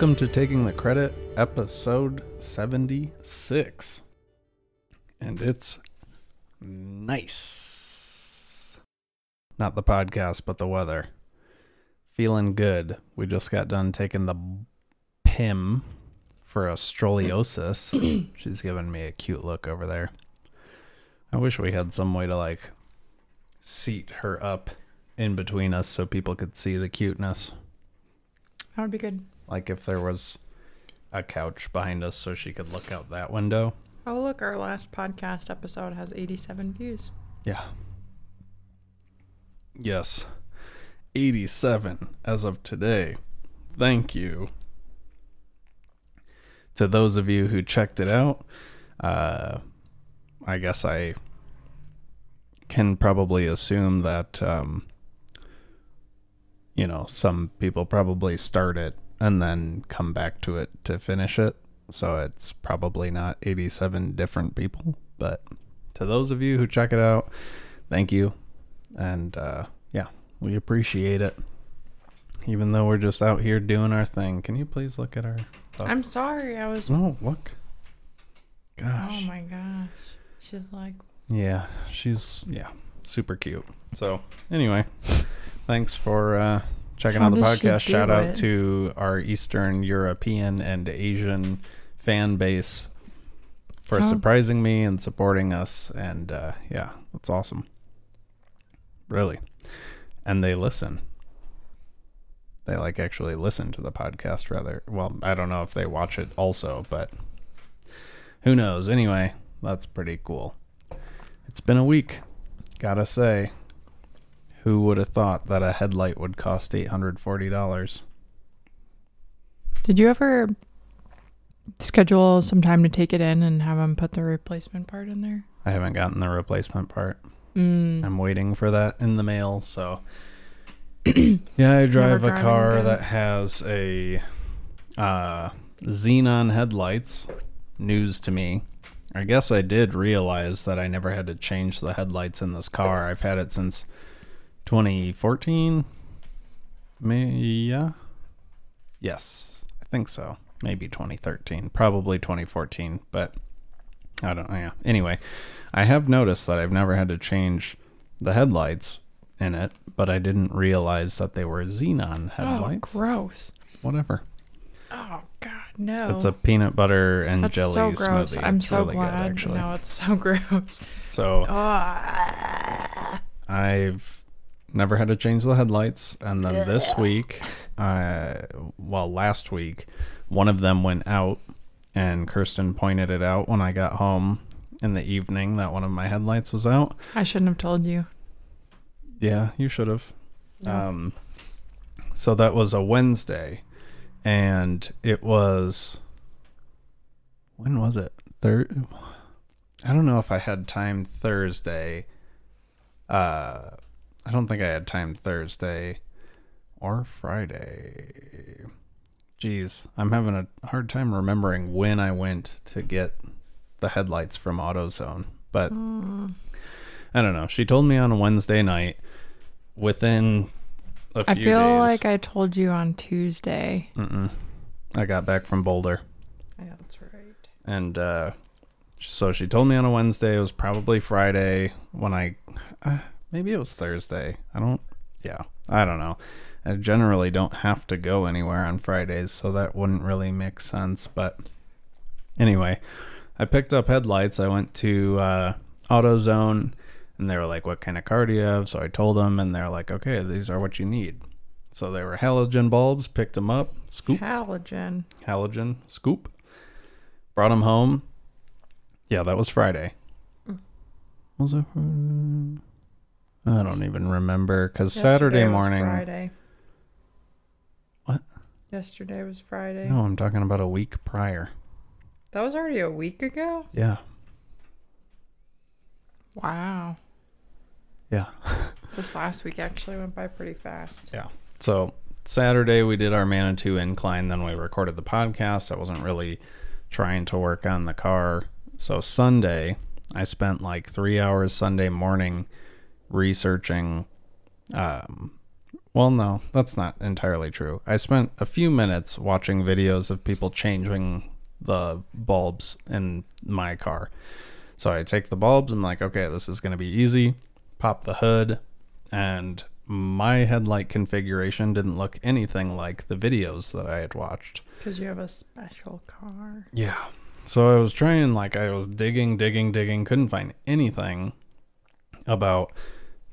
Welcome to Taking the Credit, episode 76. And it's nice. Not the podcast, but the weather. Feeling good. We just got done taking the PIM for a stroliosis. She's giving me a cute look over there. I wish we had some way to like seat her up in between us so people could see the cuteness. That would be good. Like if there was a couch behind us so she could look out that window. Oh, look, our last podcast episode has 87 views. Yeah. Yes. 87 as of today. Thank you. To those of you who checked it out, uh, I guess I can probably assume that, um, you know, some people probably start it and then come back to it to finish it. So it's probably not 87 different people. But to those of you who check it out, thank you. And uh, yeah, we appreciate it. Even though we're just out here doing our thing. Can you please look at our. pup? I'm sorry. I was. No, look. Gosh. Oh my gosh. She's like, Yeah, she's yeah, super cute. So anyway, thanks for uh, checking How out the podcast. Shout out it? to our Eastern European and Asian fan base for How- surprising me and supporting us. And uh, yeah, that's awesome. Really, and they listen. They like actually listen to the podcast rather. Well, I don't know if they watch it also, but who knows? Anyway, that's pretty cool. It's been a week. Gotta say, who would have thought that a headlight would cost eight hundred forty dollars? did you ever schedule some time to take it in and have them put the replacement part in there? I haven't gotten the replacement part. Mm. I'm waiting for that in the mail. So, yeah, I drive a car again? that has a uh, xenon headlights. News to me. I guess I did realize that I never had to change the headlights in this car. I've had it since 2014. May yeah. Yes, I think so. Maybe 2013, probably 2014, but I don't know. Yeah. Anyway, I have noticed that I've never had to change the headlights in it, but I didn't realize that they were xenon headlights. Oh, headlights. gross. Whatever. Oh, God, no. It's a peanut butter and That's jelly so gross. smoothie. I'm It's so really glad. good, actually. No, it's so gross. So Oh. I've never had to change the headlights, and then this week, uh, well, last week, one of them went out, and Kirsten pointed it out when I got home in the evening that one of my headlights was out. I shouldn't have told you. Yeah, you should have. No. Um, so that was a Wednesday, and it was. When was it? Third. I don't know if I had time Thursday. Uh, I don't think I had time Thursday or Friday. Jeez, I'm having a hard time remembering when I went to get the headlights from AutoZone, but Mm. I don't know. She told me on a Wednesday night. Within a few days. I feel days, like I told you on Tuesday. Mm-mm. I got back from Boulder, Yeah, that's right. and uh, so she told me on a Wednesday. It was probably Friday when I, uh, maybe it was Thursday. I don't. Yeah, I don't know. I generally don't have to go anywhere on Fridays, so that wouldn't really make sense. But anyway, I picked up headlights. I went to uh, AutoZone, and they were like, "What kind of car do you have?" So I told them, and they're like, "Okay, these are what you need." So they were halogen bulbs. Picked them up, scoop Halogen. halogen scoop. Brought them home. Yeah, that was Friday. Was it? Friday? I don't even remember because Saturday morning. Friday. What? Yesterday was Friday. No, I'm talking about a week prior. That was already a week ago? Yeah, Wow. yeah. This last week actually went by pretty fast. Yeah. So Saturday we did our Manitou incline, then we recorded the podcast. I wasn't really trying to work on the car. So Sunday, I spent like three hours Sunday morning researching um, Well, no, that's not entirely true. I spent a few minutes watching videos of people changing the bulbs in my car. So I take the bulbs, I'm like, okay, this is going to be easy. Pop the hood, and my headlight configuration didn't look anything like the videos that I had watched. Because you have a special car. Yeah. So I was trying, like, I was digging, digging, digging, couldn't find anything about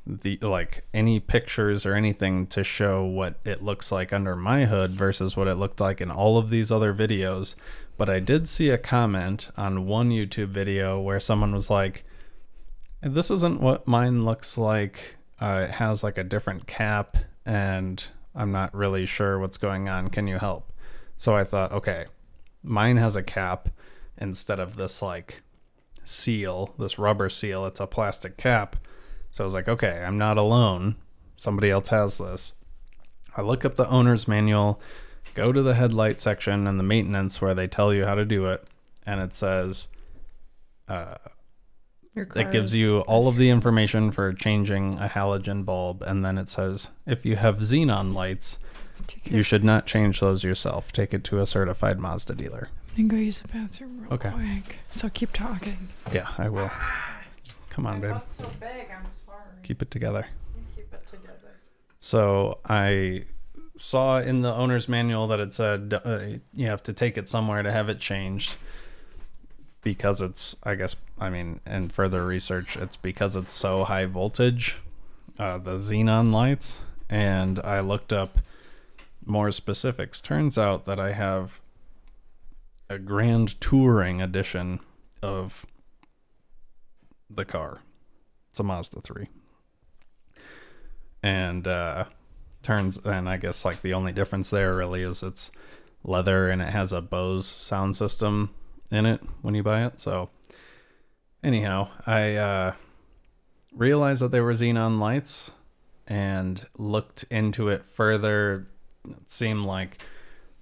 the like any pictures or anything to show what it looks like under my hood versus what it looked like in all of these other videos. But I did see a comment on one YouTube video where someone was like, "This isn't what mine looks like. Uh, it has like a different cap, and I'm not really sure what's going on. Can you help?" So I thought, okay, mine has a cap instead of this like seal, this rubber seal. It's a plastic cap. So I was like, okay, I'm not alone. Somebody else has this. I look up the owner's manual, go to the headlight section and the maintenance where they tell you how to do it, and it says uh, it gives you all of the information for changing a halogen bulb, and then it says if you have xenon lights, you should not change those yourself. Take it to a certified Mazda dealer. I'm gonna go use the bathroom real Okay. quick. So keep talking. Yeah, I will. Come on, babe. so big. I'm sorry. Keep it together. keep it together. So I saw in the owner's manual that it said uh, you have to take it somewhere to have it changed because it's I guess I mean in further research it's because it's so high voltage uh, the xenon lights and I looked up more specifics turns out that I have a grand touring edition of the car it's a Mazda 3 and uh turns and I guess like the only difference there really is it's leather and it has a Bose sound system in it when you buy it. So anyhow, I uh realized that there were xenon lights and looked into it further. It seemed like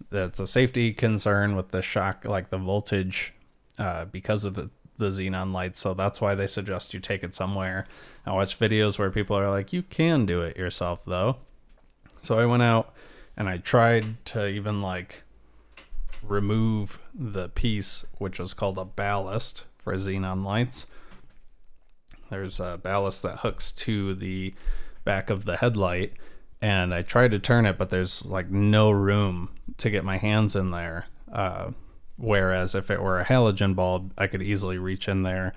that's a safety concern with the shock like the voltage uh because of the the xenon lights so that's why they suggest you take it somewhere i watch videos where people are like you can do it yourself though so I went out and I tried to even like remove the piece, which is called a ballast for xenon lights. There's a ballast that hooks to the back of the headlight, and I tried to turn it, but there's like no room to get my hands in there. Uh, whereas if it were a halogen bulb, I could easily reach in there,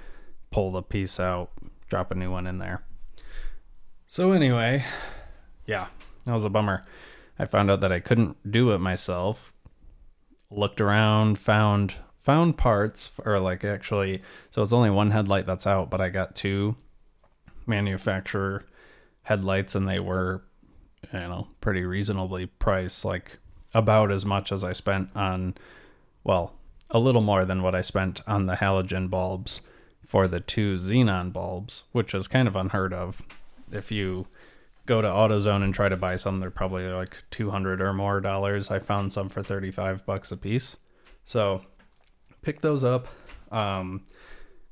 pull the piece out, drop a new one in there. So anyway, yeah, that was a bummer. I found out that I couldn't do it myself. Looked around, found found parts or like actually so it's only one headlight that's out, but I got two manufacturer headlights and they were you know, pretty reasonably priced, like about as much as I spent on well, a little more than what I spent on the halogen bulbs for the two xenon bulbs, which is kind of unheard of. If you go to AutoZone and try to buy some, they're probably like 200 or more dollars. I found some for 35 bucks a piece. So, pick those up. Um,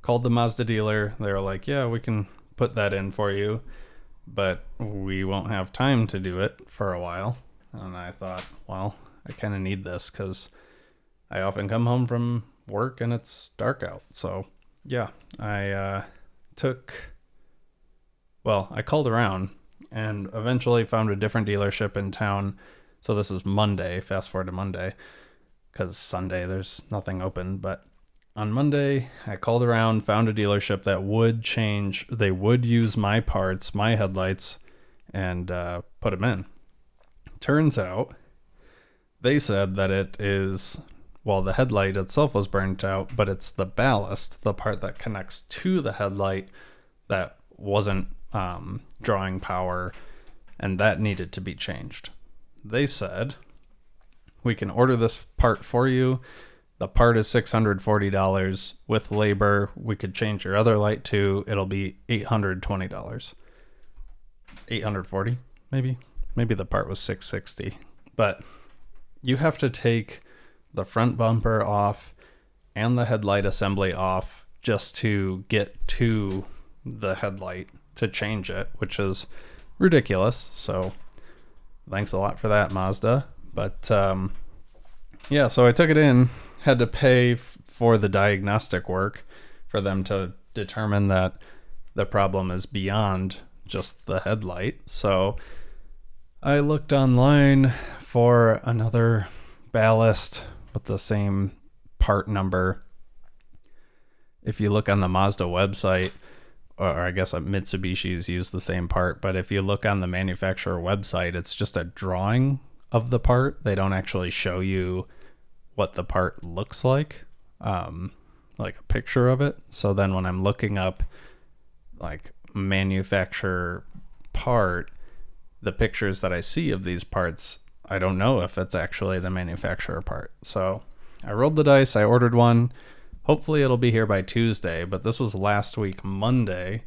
called the Mazda dealer. They were like, "Yeah, we can put that in for you, but we won't have time to do it for a while." And I thought, well, I kind of need this cuz I often come home from work and it's dark out. So, yeah, I uh, took well, I called around and eventually found a different dealership in town. So this is Monday, fast forward to Monday, because Sunday there's nothing open. But on Monday, I called around, found a dealership that would change, they would use my parts, my headlights, and uh, put them in. Turns out they said that it is, well, the headlight itself was burnt out, but it's the ballast, the part that connects to the headlight, that wasn't um, drawing power, and that needed to be changed. They said, We can order this part for you. The part is $640 with labor. We could change your other light too. It'll be $820. 840 maybe. Maybe the part was 660. But you have to take the front bumper off and the headlight assembly off just to get to the headlight to change it, which is ridiculous. So thanks a lot for that, Mazda. But um, yeah, so I took it in, had to pay f- for the diagnostic work for them to determine that the problem is beyond just the headlight. So I looked online for another ballast with the same part number. If you look on the Mazda website, or I guess Mitsubishi's use the same part, but if you look on the manufacturer website, it's just a drawing of the part. They don't actually show you what the part looks like, um, like a picture of it. So then when I'm looking up like manufacturer part, the pictures that I see of these parts, I don't know if it's actually the manufacturer part. So I rolled the dice, I ordered one. Hopefully it'll be here by Tuesday, but this was last week Monday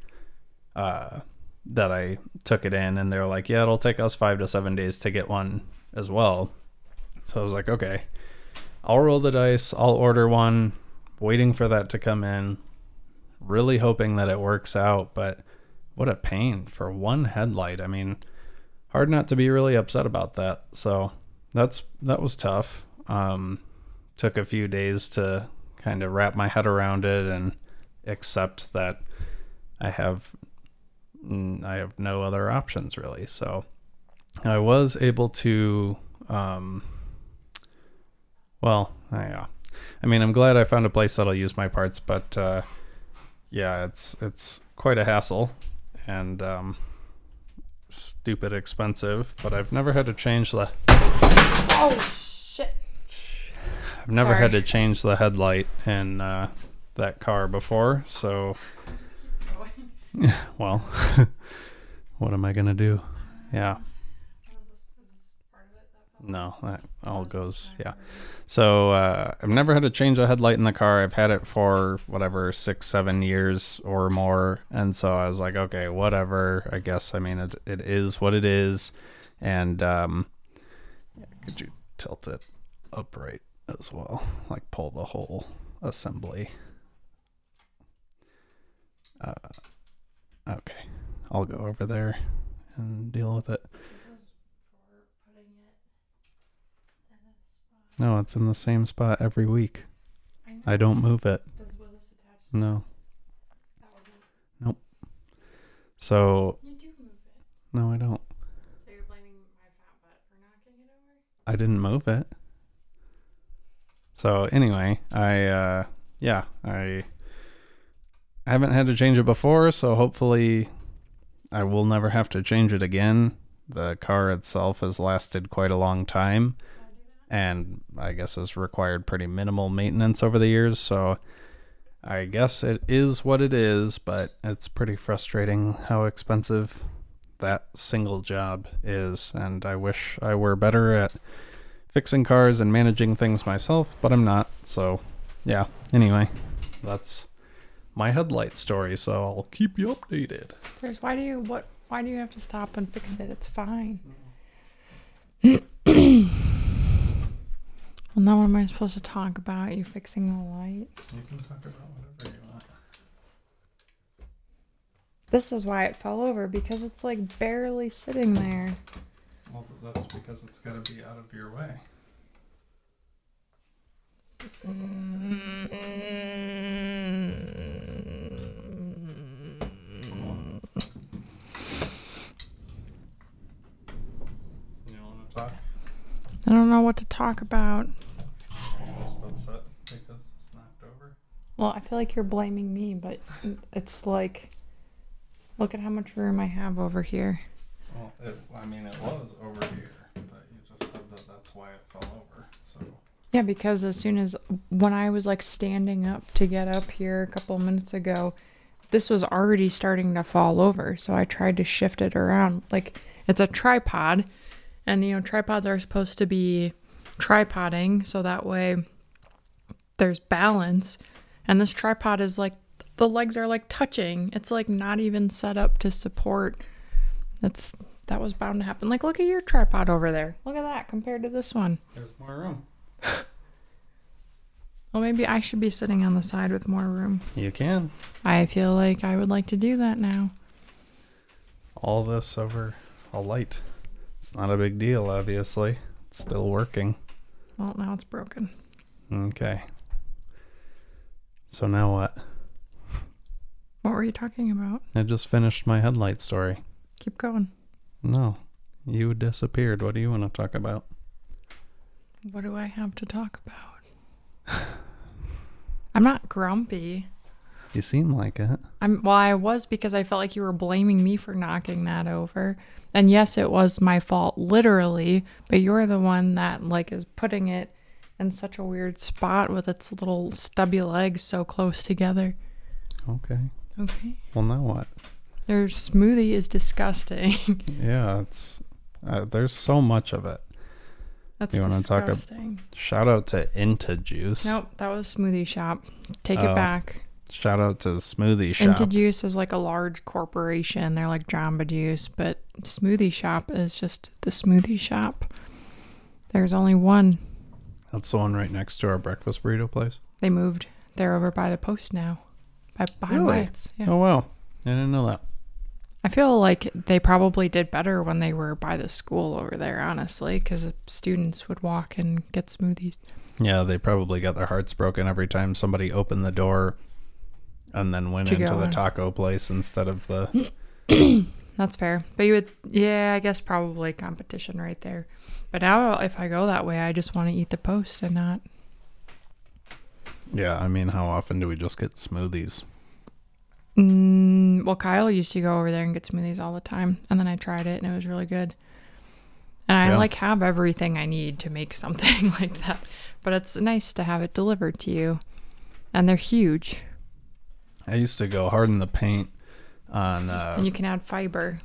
uh, that I took it in, and they're like, yeah, it'll take us five to seven days to get one as well. So I was like, okay, I'll roll the dice, I'll order one, waiting for that to come in, really hoping that it works out, but what a pain for one headlight. I mean, hard not to be really upset about that. So that's that was tough. Um, took a few days to kind of wrap my head around it and accept that I have mm, I have no other options really. So I was able to um, well, yeah. I mean, I'm glad I found a place that'll use my parts, but uh, yeah, it's it's quite a hassle and um, stupid expensive. But I've never had to change the Oh shit! I've never had to change the headlight in uh, that car before, so well, what am I gonna do? Yeah. No, that all goes. Yeah. So uh, I've never had to change a headlight in the car. I've had it for whatever six, seven years or more, and so I was like, okay, whatever. I guess. I mean, it it is what it is, and um, could you tilt it upright as well, like pull the whole assembly. Uh, okay, I'll go over there and deal with it. No, it's in the same spot every week. I don't move it. No. Nope. So You do move it. no, I don't. So you're blaming my fat butt for not getting it over? I didn't move it. So anyway, I uh yeah, I haven't had to change it before, so hopefully I will never have to change it again. The car itself has lasted quite a long time and I guess has required pretty minimal maintenance over the years, so I guess it is what it is, but it's pretty frustrating how expensive that single job is, and I wish I were better at fixing cars and managing things myself, but I'm not. So, yeah. Anyway, that's my headlight story. So I'll keep you updated. There's why do you what why do you have to stop and fix it? It's fine. well now what am I supposed to talk about? You fixing the light? You can talk about whatever you want. This is why it fell over because it's like barely sitting there. Well, that's because it's got to be out of your way. You don't want to talk? I don't know what to talk about. Are you just upset because it's knocked over? Well, I feel like you're blaming me, but it's like look at how much room I have over here. Well, it, I mean, it was over here, but you just said that that's why it fell over. So. Yeah, because as soon as when I was like standing up to get up here a couple minutes ago, this was already starting to fall over. So I tried to shift it around. Like it's a tripod, and you know, tripods are supposed to be tripoding so that way there's balance. And this tripod is like the legs are like touching. It's like not even set up to support. That's that was bound to happen. Like look at your tripod over there. Look at that compared to this one. There's more room. Well, maybe I should be sitting on the side with more room. You can. I feel like I would like to do that now. All this over a light. It's not a big deal, obviously. It's still working. Well, now it's broken. Okay. So now what? What were you talking about? I just finished my headlight story. Keep going. No, you disappeared. What do you want to talk about? What do I have to talk about? I'm not grumpy. You seem like it. I'm well, I was because I felt like you were blaming me for knocking that over. And yes, it was my fault, literally, but you're the one that like is putting it in such a weird spot with its little stubby legs so close together. Okay. Okay. Well, now what? Their smoothie is disgusting. Yeah, it's uh, there's so much of it. That's You wanna talk ab- disgusting. Shout out to Inta Juice. Nope, that was Smoothie Shop. Take Oh. it back. Shout out to Smoothie Shop. Inta Juice is like a large corporation. They're like Jamba Juice, but Smoothie Shop is just the smoothie shop. There's only one. That's the one right next to our breakfast burrito place. They moved. They're over by the post now. By behind Really? Wyatt's. Yeah. Oh wow, I didn't know that. I feel like they probably did better when they were by the school over there, honestly, because students would walk and get smoothies. Yeah, they probably got their hearts broken every time somebody opened the door and then went To into go the in. taco place instead of the. That's fair. But you would, yeah, I guess probably competition right there. But now if I go that way, I just want to eat the post and not. Yeah, I mean, how often do we just get smoothies? Mm, well, Kyle used to go over there and get smoothies all the time, and then I tried it and it was really good. And I Yeah. like have everything I need to make something like that, but it's nice to have it delivered to you, and they're huge, I used to go hard in the paint on uh, and you can add fiber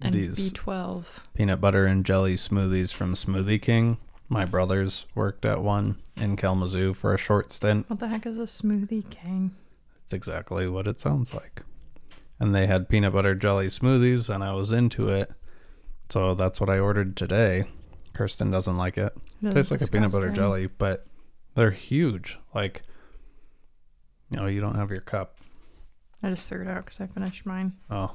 and these- B12. peanut butter and jelly smoothies from Smoothie King. My brothers worked at one in Kalamazoo for a short stint. What the heck is a smoothie king? It's exactly what it sounds like. And they had peanut butter jelly smoothies, and I was into it. So that's what I ordered today. Kirsten doesn't like it. It Tastes like a peanut butter jelly, but they're huge. Like, you know, you don't have your cup. I just threw it out because I finished mine. Oh,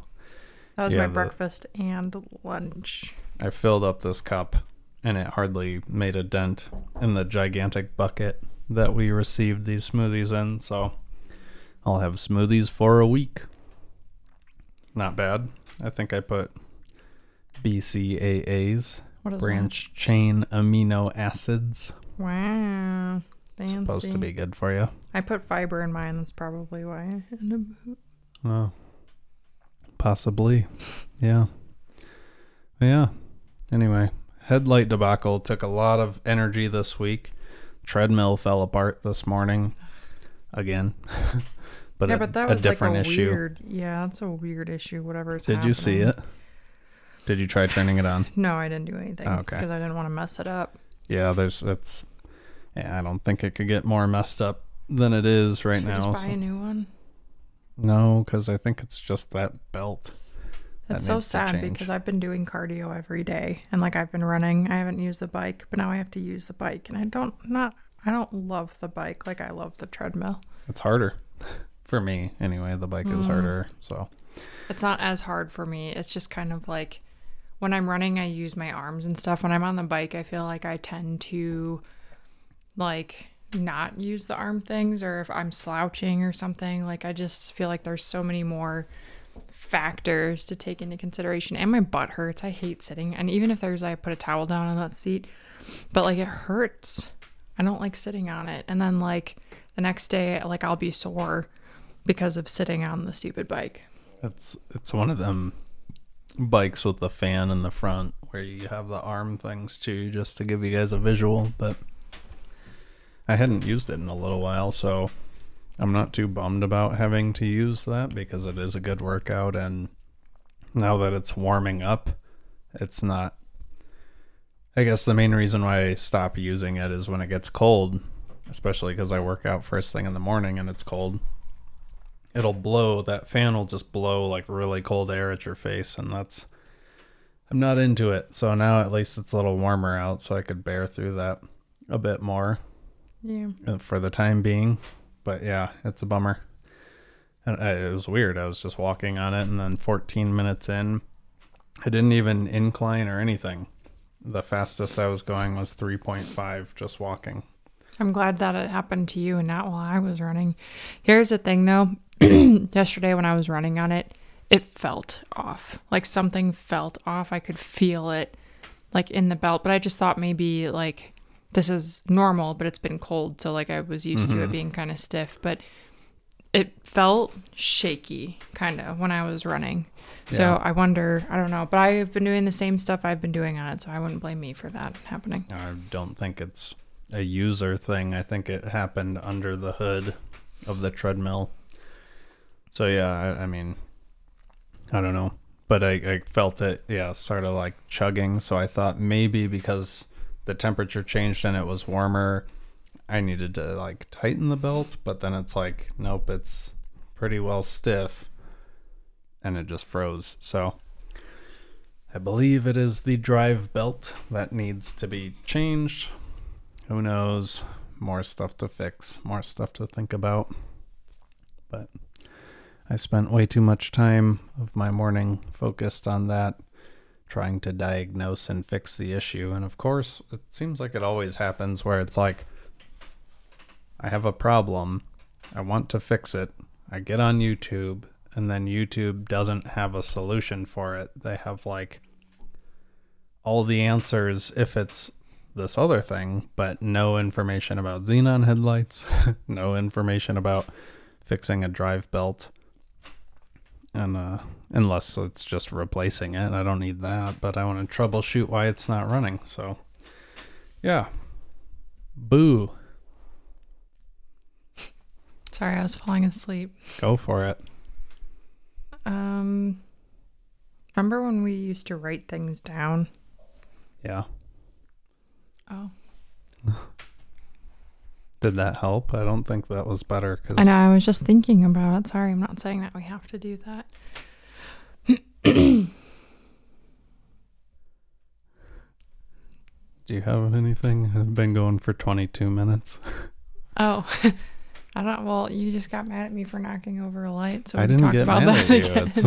That was Yeah, my the- breakfast and lunch. I filled up this cup, and it hardly made a dent in the gigantic bucket that we received these smoothies in. So I'll have smoothies for a week. Not bad. I think I put BCAAs, What is branch chain amino acids. Wow. Fancy. supposed to be good for you. I put fiber in mine. That's probably why. I ended up Oh, possibly. Yeah. Yeah. Anyway, headlight debacle took a lot of energy this week. Treadmill fell apart this morning again. but, yeah, a, but that was a different like a issue. weird. Yeah, that's a weird issue. Whatever. Did you see it? Did you try turning it on? No, I didn't do anything. Oh, okay. Because I didn't want to mess it up. Yeah, there's it's yeah, I don't think it could get more messed up than it is right Should now. just buy so- a new one. No, because I think it's just that belt. That That's so sad because I've been doing cardio every day and like I've been running. I haven't used the bike, but now I have to use the bike, and I don't not I don't love the bike like I love the treadmill. It's harder for me anyway. The bike is Mm. harder, so It's not as hard for me. It's just kind of like when I'm running, I use my arms and stuff. When I'm on the bike, I feel like I tend to like not use the arm things or if I'm slouching or something. Like I just feel like there's so many more factors to take into consideration. And my butt hurts. I hate sitting. And even if there's I put a towel down on that seat, but like it hurts. I don't like sitting on it. And then like the next day, like I'll be sore because of sitting on the stupid bike. it's it's one of them bikes with the fan in the front where you have the arm things too, just to give you guys a visual. But I hadn't used it in a little while, so I'm not too bummed about having to use that because it is a good workout. And now that it's warming up, it's not. I guess the main reason why I stop using it is when it gets cold, especially because I work out first thing in the morning and it's cold it'll blow that fan will just blow like really cold air at your face and that's i'm not into it so now at least it's a little warmer out so i could bear through that a bit more Yeah. uh, for the time being but yeah it's a bummer and I, it was weird i was just walking on it and then 14 minutes in i didn't even incline or anything the fastest I was going was 3.5 just walking. I'm glad that it happened to you and not while I was running. Here's the thing though. Yesterday when I was running on it, it felt off. Like something felt off. I could feel it like in the belt, but I just thought maybe like this is normal, but it's been cold, so like I was used to it mm-hmm. being kind of stiff, but it felt shaky kind of when I was running. So I wonder, I don't know, but I've been doing the same stuff I've been doing on it, so I wouldn't blame me for that happening. I don't think it's a user thing. I think it happened under the hood of the treadmill. So yeah, I, I mean, I don't know, but I, I felt it, yeah, sort of like chugging. So I thought maybe because the temperature changed and it was warmer, I needed to like tighten the belt. But then it's like, nope, it's pretty well stiff, and it just froze. So. I believe it is the drive belt that needs to be changed. Who knows? More stuff to fix, more stuff to think about. But I spent way too much time of my morning focused on that, trying to diagnose and fix the issue. And of course, it seems like it always happens where it's like, I have a problem, I want to fix it. I get on YouTube, and then YouTube doesn't have a solution for it. They have like all the answers if it's this other thing, but no information about xenon headlights, no information about fixing a drive belt. And uh unless it's just replacing it, I don't need that, but I want to troubleshoot why it's not running. So yeah. Boo. Sorry, I was falling asleep. Go for it. Um, remember when we used to write things down? Yeah. Oh, Did that help? I don't think that was better cuz I know. I was just thinking about it. Sorry, I'm not saying that we have to do that. do you have anything? I've been going for 22 minutes. Oh, I don't. Well, you just got mad at me for knocking over a light, so I didn't talk get about mad that at you. again. It's,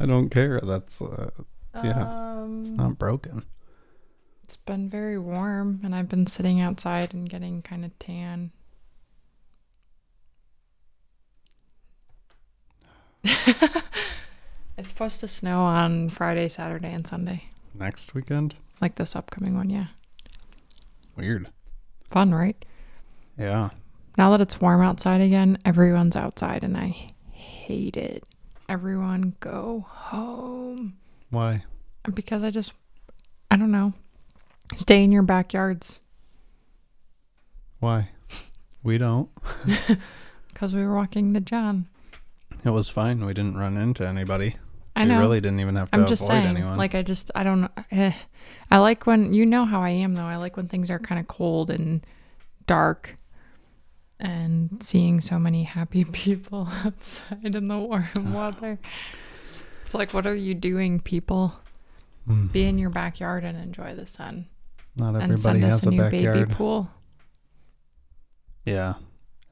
I don't care. That's uh, yeah. Um, not broken. it's been very warm, and I've been sitting outside and getting kind of tan. it's supposed to snow on Friday, Saturday, and Sunday. Next weekend? Like this upcoming one, yeah. Weird. Fun, right? Yeah. Now that it's warm outside again, everyone's outside and I hate it. Everyone go home. Why? Because I just, I don't know. Stay in your backyards. Why? We don't. Because we were walking the John. It was fine. We didn't run into anybody. I know. really didn't even have to I'm just saying. anyone. Like, I just, I don't. Eh. I like when, you know how I am though. I like when things are kind of cold and dark and seeing so many happy people outside in the warm weather. It's like, what are you doing, people? Mm. Be in your backyard and enjoy the sun. Not and everybody send us has a a new backyard. baby pool. Yeah.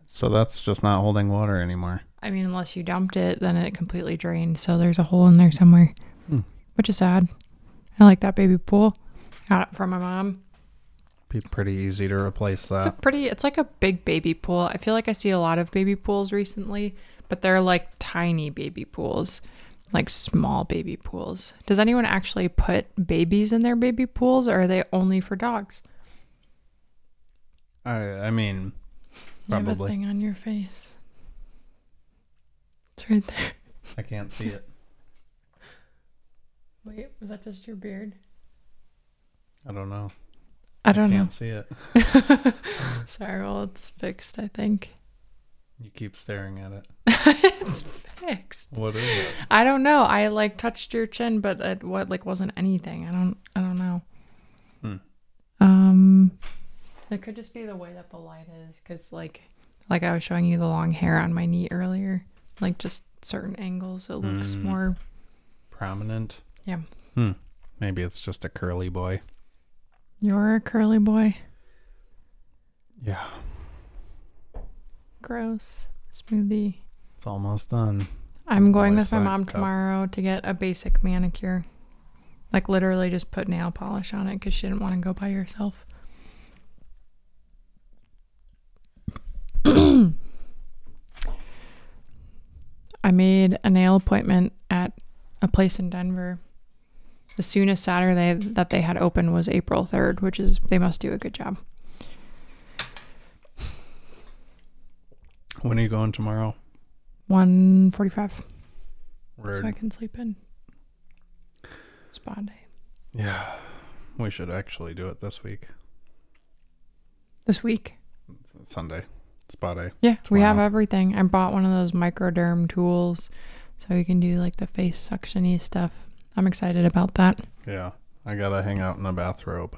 So that's just not holding water anymore. I mean, unless you dumped it, then it completely drained. So there's a hole in there somewhere, Hmm. which is sad. I like that baby pool. Got it from my mom. Be pretty easy to replace that. It's a pretty. It's like a big baby pool. I feel like I see a lot of baby pools recently, but they're like tiny baby pools, like small baby pools. Does anyone actually put babies in their baby pools, or are they only for dogs? I I mean, probably. You have a thing on your face. It's right there. I can't see it. Wait, was that just your beard? I don't know. I don't know. can't see it. Sorry, well, it's fixed, I think. You keep staring at it. it's fixed. What is it? I don't know. I like touched your chin, but it what like wasn't anything. I don't I don't know. Hmm. Um it could just be the way that the light is cuz like like I was showing you the long hair on my knee earlier. Like just certain angles it looks Mm. more Prominent. Yeah. Hmm. Maybe it's just a curly boy. you're a curly boy. Yeah. Gross. Smoothie. It's almost done. I'm going with my mom tomorrow to get a basic manicure. Like literally just put nail polish on it because she didn't want to go by herself. I made a nail appointment at a place in Denver. The soonest Saturday that they had open was April 3rd, which is, they must do a good job. When are you going tomorrow? 145 Word. so I can sleep in. Spa day. Yeah. We should actually do it this week. This week. Sunday. Spa day. Yeah, we have everything. I bought one of those microderm tools so you can do like the face suctiony stuff. I'm excited about that. Yeah. I gotta hang out in a bathrobe.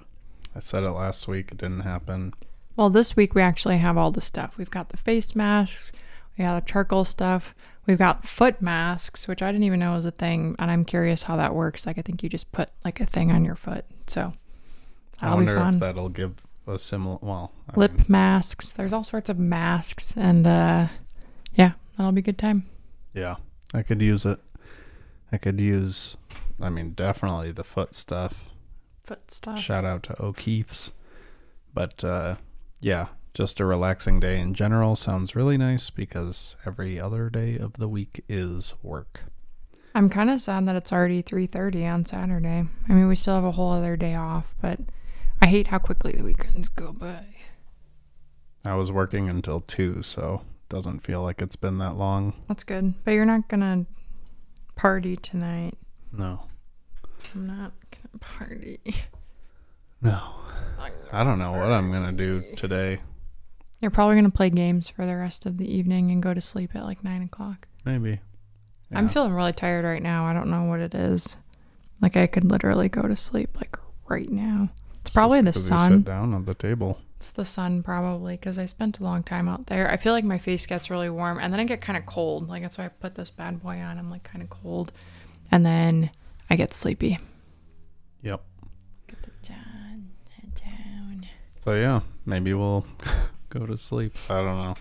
I said it last week. It didn't happen. Well, this week we actually have all the stuff. We've got the face masks, we got the charcoal stuff, we've got foot masks, which I didn't even know was a thing, and I'm curious how that works. Like I think you just put like a thing on your foot. So I that'll be wonder fun. if that'll give a similar. Well, Lip masks. There's all sorts of masks and uh yeah, that'll be a good time. yeah, I could use it. I could use. I mean, definitely the foot stuff. Foot stuff. Shout out to O'Keeffe's. But uh, yeah, just a relaxing day in general sounds really nice because every other day of the week is work. I'm kind of sad that it's already 3:30 on Saturday. I mean, we still have a whole other day off, but I hate how quickly the weekends go by. I was working until two, so it doesn't feel like it's been that long. That's good. But you're not gonna party tonight. No, I'm not gonna party. no. I don't know what I'm gonna do today. You're probably gonna play games for the rest of the evening and go to sleep at like nine o'clock. Maybe. I'm feeling really tired right now. I don't know what it is. Like I could literally go to sleep like right now. It's just probably the sun. Sit down at the table. It's the sun probably because I spent a long time out there. I feel like my face gets really warm and then I get kind of cold. Like that's why I put this bad boy on. I'm like kind of cold, and then I get sleepy. Yep. Get the down, down. So yeah, maybe we'll go to sleep. I don't know.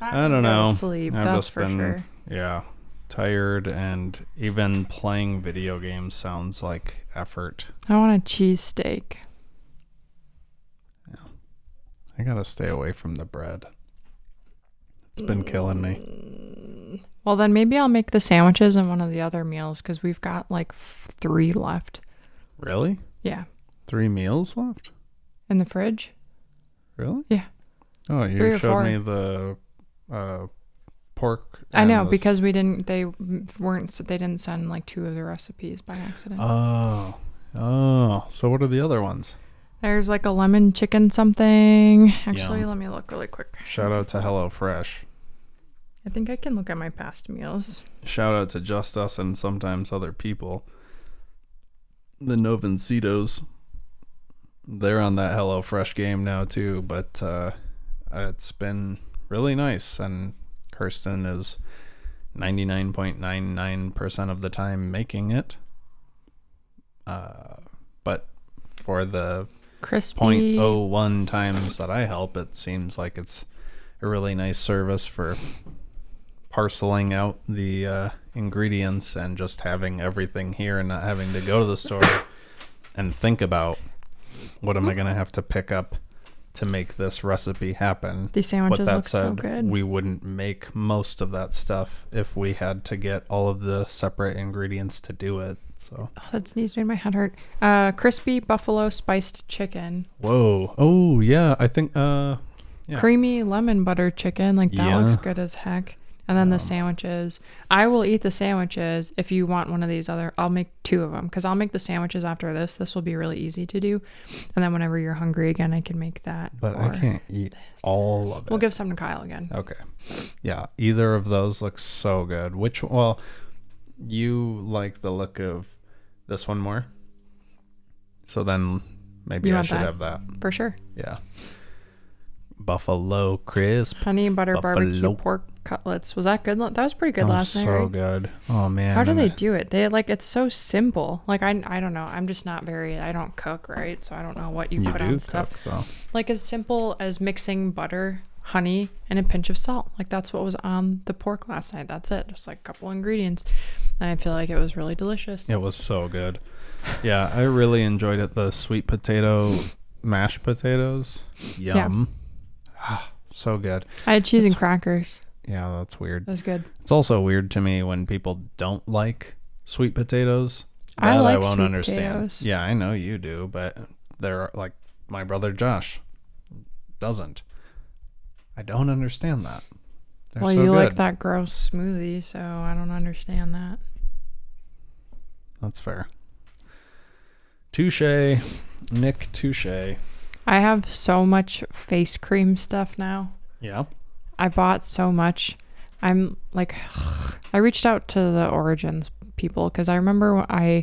Not I don't go to know. Sleep. I've that's just for been sure. yeah, tired and even playing video games sounds like effort. I want a cheesesteak. I gotta stay away from the bread. It's been killing me. Well, then maybe I'll make the sandwiches and one of the other meals because we've got like three left. Really? Yeah, Three meals left? in the fridge. Really? Yeah. Oh, you Three showed me the uh, pork. I know the because we didn't. They weren't. They didn't send like two of the recipes by accident. Oh. Oh. So what are the other ones? There's like a lemon chicken something. Actually, Yum. let me look really quick. Shout out to HelloFresh. I think I can look at my past meals. Shout out to just us and sometimes other people. The Novencitos. They're on that HelloFresh game now too, but uh, it's been really nice. And Kirsten is 99.99% of the time making it. Uh, but for the Crispy. 0.01 times that I help, it seems like it's a really nice service for parceling out the uh, ingredients and just having everything here and not having to go to the store and think about what am I going to have to pick up to make this recipe happen. These sandwiches look so good. we wouldn't make most of that stuff if we had to get all of the separate ingredients to do it. So, oh, that sneeze made my head hurt. Uh, crispy buffalo spiced chicken, whoa. Oh, yeah. I think uh Yeah. creamy lemon butter chicken. Like that looks good as heck. And then the Um, sandwiches. I will eat the sandwiches if you want one of these other. I'll make two of them because I'll make the sandwiches after this. This will be really easy to do. And then whenever you're hungry again, I can make that. but I can't eat all of it. We'll give some to Kyle again. Okay. Yeah, either of those looks so good. Which well, you like the look of this one more. So then maybe You I should that? have that. For sure. Yeah. Buffalo crisp. Honey butter barbecue pork cutlets. Was that good? That was pretty good That last night. so right? good. Oh man. How do they do it? They like it's so simple. Like I I don't know. I'm just not very I don't cook, right? So I don't know what you, You put on cook stuff. though. Like as simple as mixing butter, honey, and a pinch of salt. Like that's what was on the pork last night. That's it. Just like a couple ingredients. And I feel like it was really delicious. It was so good. Yeah, I really enjoyed it. The sweet potato mashed potatoes. Yum. Ah, so good. I had cheese and crackers. Yeah, that's weird. That was good. It's also weird to me when people don't like sweet potatoes. I That like sweet potatoes. Yeah, I know you do, but they're like my brother Josh doesn't. I don't understand that. They're well, so you good. like that gross smoothie, so I don't understand that. That's fair. Touche, Nick Touche. I have so much face cream stuff now. Yeah. I bought so much. I'm like, I reached out to the Origins people because I remember I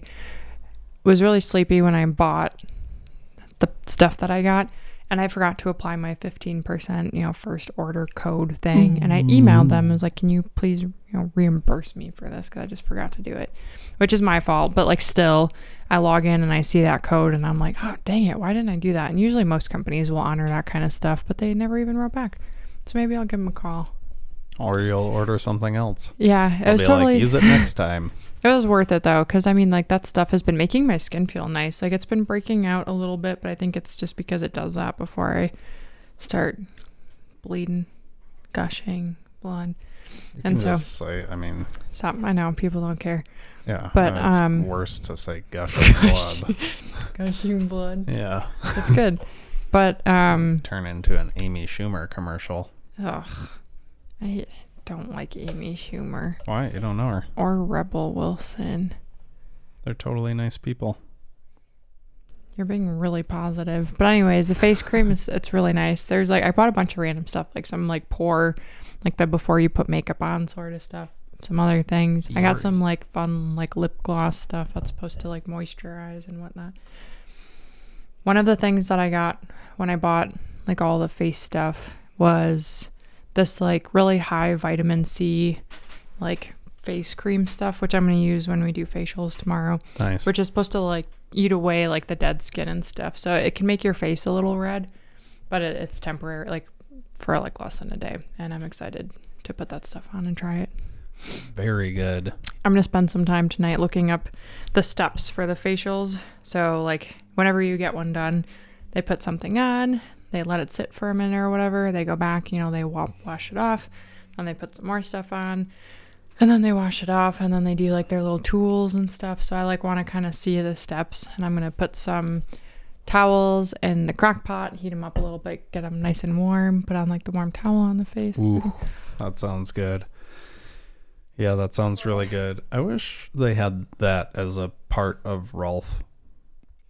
was really sleepy when I bought the stuff that I got, and I forgot to apply my 15%, you know, first order code thing. And I emailed them and was mm. like, can you please, you know, reimburse me for this because I just forgot to do it, which is my fault. But like, still, I log in and I see that code and I'm like, oh, dang it, why didn't I do that? And usually most companies will honor that kind of stuff, but they never even wrote back. So maybe I'll give them a call. Or you'll order something else. Yeah, it I'll was totally like, use it next time. it was worth it though, because I mean, like that stuff has been making my skin feel nice. Like it's been breaking out a little bit, but I think it's just because it does that before I start bleeding, gushing blood. You And so- say, I mean, Stop! I know people don't care. yeah. But, uh, it's um, worse to say gushing blood. Gushing blood. yeah. It's good, but um, Turn into an Amy Schumer commercial. ugh, I don't like Amy Schumer Why? You don't know her. or Rebel Wilson. They're totally nice people. You're being really positive. But anyways, the face cream is it's really nice. There's like I bought a bunch of random stuff, like some like pore, like the before you put makeup on sort of stuff. Some other things. I got some like fun like lip gloss stuff that's supposed to like moisturize and whatnot. One of the things that I got when I bought like all the face stuff was this like really high vitamin C like face cream stuff, which I'm gonna use when we do facials tomorrow Nice. which is supposed to like eat away like the dead skin and stuff. So it can make your face a little red, but it, it's temporary, like for like less than a day. And I'm excited to put that stuff on and try it. Very good. I'm gonna spend some time tonight looking up the steps for the facials. So like whenever you get one done, they put something on, they let it sit for a minute or whatever. They go back, you know, they wa- wash it off, and they put some more stuff on, and then they wash it off, and then they do like their little tools and stuff. So I like want to kind of see the steps, and I'm gonna put some towels in the crock pot, heat them up a little bit, get them nice and warm, put on like the warm towel on the face. Ooh, that sounds good. Yeah, that sounds really good. I wish they had that as a part of Rolf.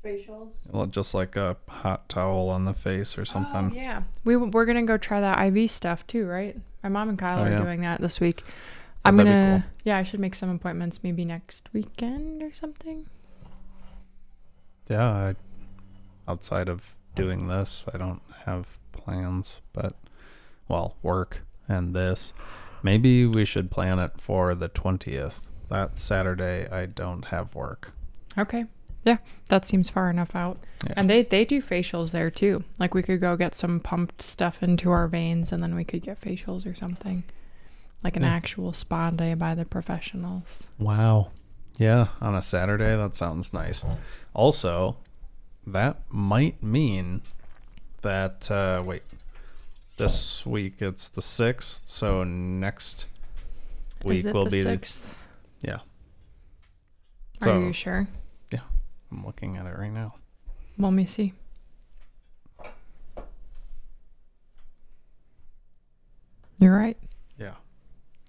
Facials. Well, Just like a hot towel on the face or something. Oh, yeah. We we're gonna go try that IV stuff too, right? My mom and Kyle Oh, are yeah. doing that this week. I'm gonna yeah, I should make some appointments maybe next weekend or something. Yeah, I, outside of doing this, I don't have plans, but well, work and this. Maybe we should plan it for the 20th. That Saturday, I don't have work. Okay. Yeah, that seems far enough out. Yeah. And they they do facials there too. Like we could go get some pumped stuff into our veins and then we could get facials or something. Like an Yeah. actual spa day by the professionals. Wow. Yeah, on a Saturday, that sounds nice. Also, that might mean that, uh, wait, this week it's the 6th, so next week will the be the. sixth? Yeah. Are So- you sure? I'm looking at it right now. Let me see. You're right. Yeah.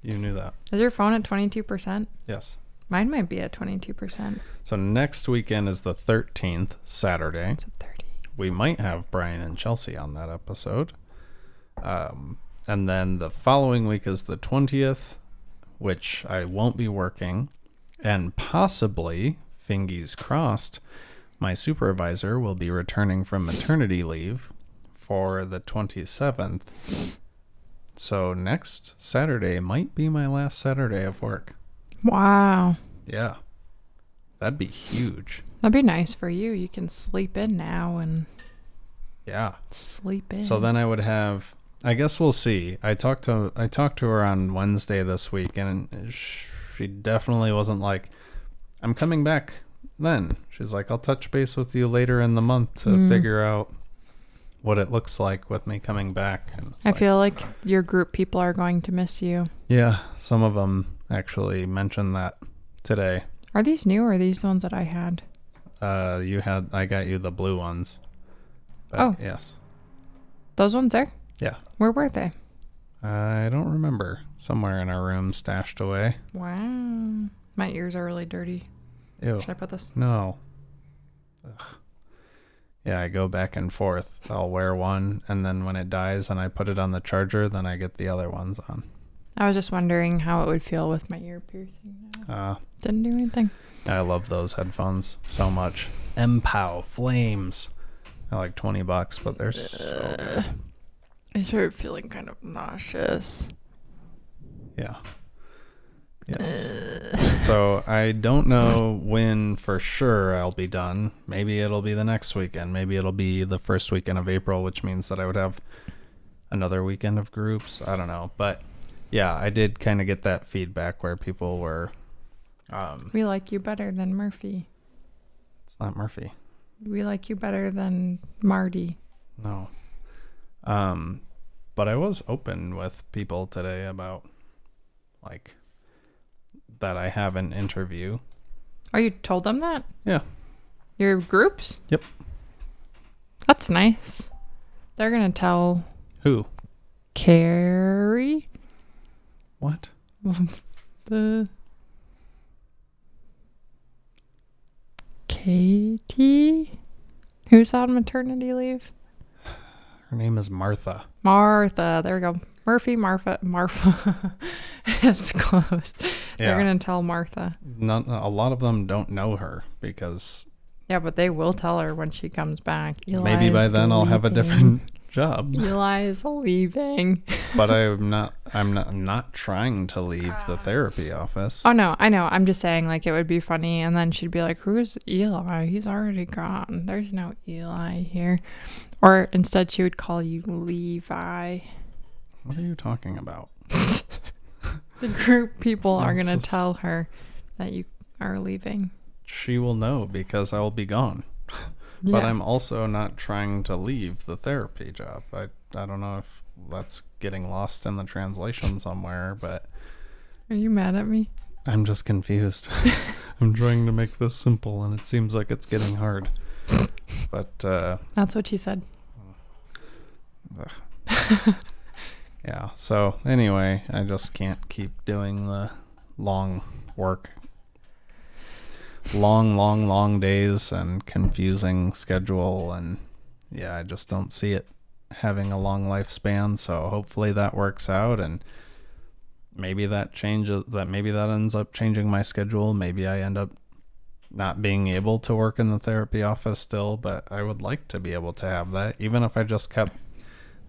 You knew that. Is your phone at 22%? Yes. Mine might be at 22%. So next weekend is the 13th, Saturday. It's at 30. We might have Brian and Chelsea on that episode. Um, and then the following week is the 20th, which I won't be working. And possibly, fingies crossed, my supervisor will be returning from maternity leave for the 27th. So next Saturday might be my last Saturday of work. Wow. Yeah. That'd be huge. That'd be nice for you. You can sleep in now and Yeah. sleep in. So then I would have. I guess we'll see. I talked to I talked to her on Wednesday this week, and she definitely wasn't like, "I'm coming back then. She's like, I'll touch base with you later in the month to Mm. figure out what it looks like with me coming back. And I like, feel like your group people are going to miss you. yeah, some of them actually mentioned that today. Are these new or are these the ones that I had? Uh, you had, I got you the blue ones. But Oh. yes. Those ones there? Yeah. Where were they? I don't remember. Somewhere in our room, stashed away. Wow. My ears are really dirty. Ew. Should I put this? No. Ugh. Yeah, I go back and forth. I'll wear one, and then when it dies and I put it on the charger, then I get the other ones on. I was just wondering how it would feel with my ear piercing. now. Uh, Didn't do anything. I love those headphones so much. Mpow Flames. They're like 20 bucks, but they're so good. I started feeling kind of nauseous. Yeah. So I don't know when for sure I'll be done. Maybe it'll be the next weekend. Maybe it'll be the first weekend of April, which means that I would have another weekend of groups. I don't know. But yeah, I did kind of get that feedback where people were um We like you better than Murphy. it's not Murphy. We like you better than Marty. No. Um but I was open with people today about like that I have an interview. Oh, you told them that? Yeah. Your groups? Yep. That's nice. They're gonna tell Who? Carrie What? the Katie, who's on maternity leave. Her name is Martha. Martha. There we go. Murphy, Martha, Martha. it's close. They're gonna tell Martha. Not a lot of them don't know her because Yeah, but they will tell her when she comes back. maybe by Eli's then I'll have a different job. Eli is leaving. But I'm not I'm not I'm not trying to leave the therapy office. Oh no, I know. I'm just saying like it would be funny and then she'd be like, Who's Eli? He's already gone. There's no Eli here. Or instead she would call you Levi. What are you talking about? The group people are gonna tell her that you are leaving. She will know because I will be gone. But Yeah. I'm also not trying to leave the therapy job. I I don't know if that's getting lost in the translation somewhere, but Are you mad at me? I'm just confused. I'm trying to make this simple and it seems like it's getting hard. But uh That's what she said. Yeah, so anyway, I just can't keep doing the long work. Long, long, long days and confusing schedule and yeah, I just don't see it having a long lifespan, so hopefully that works out and maybe that changes that maybe that ends up changing my schedule. Maybe I end up not being able to work in the therapy office still, but I would like to be able to have that, even if I just kept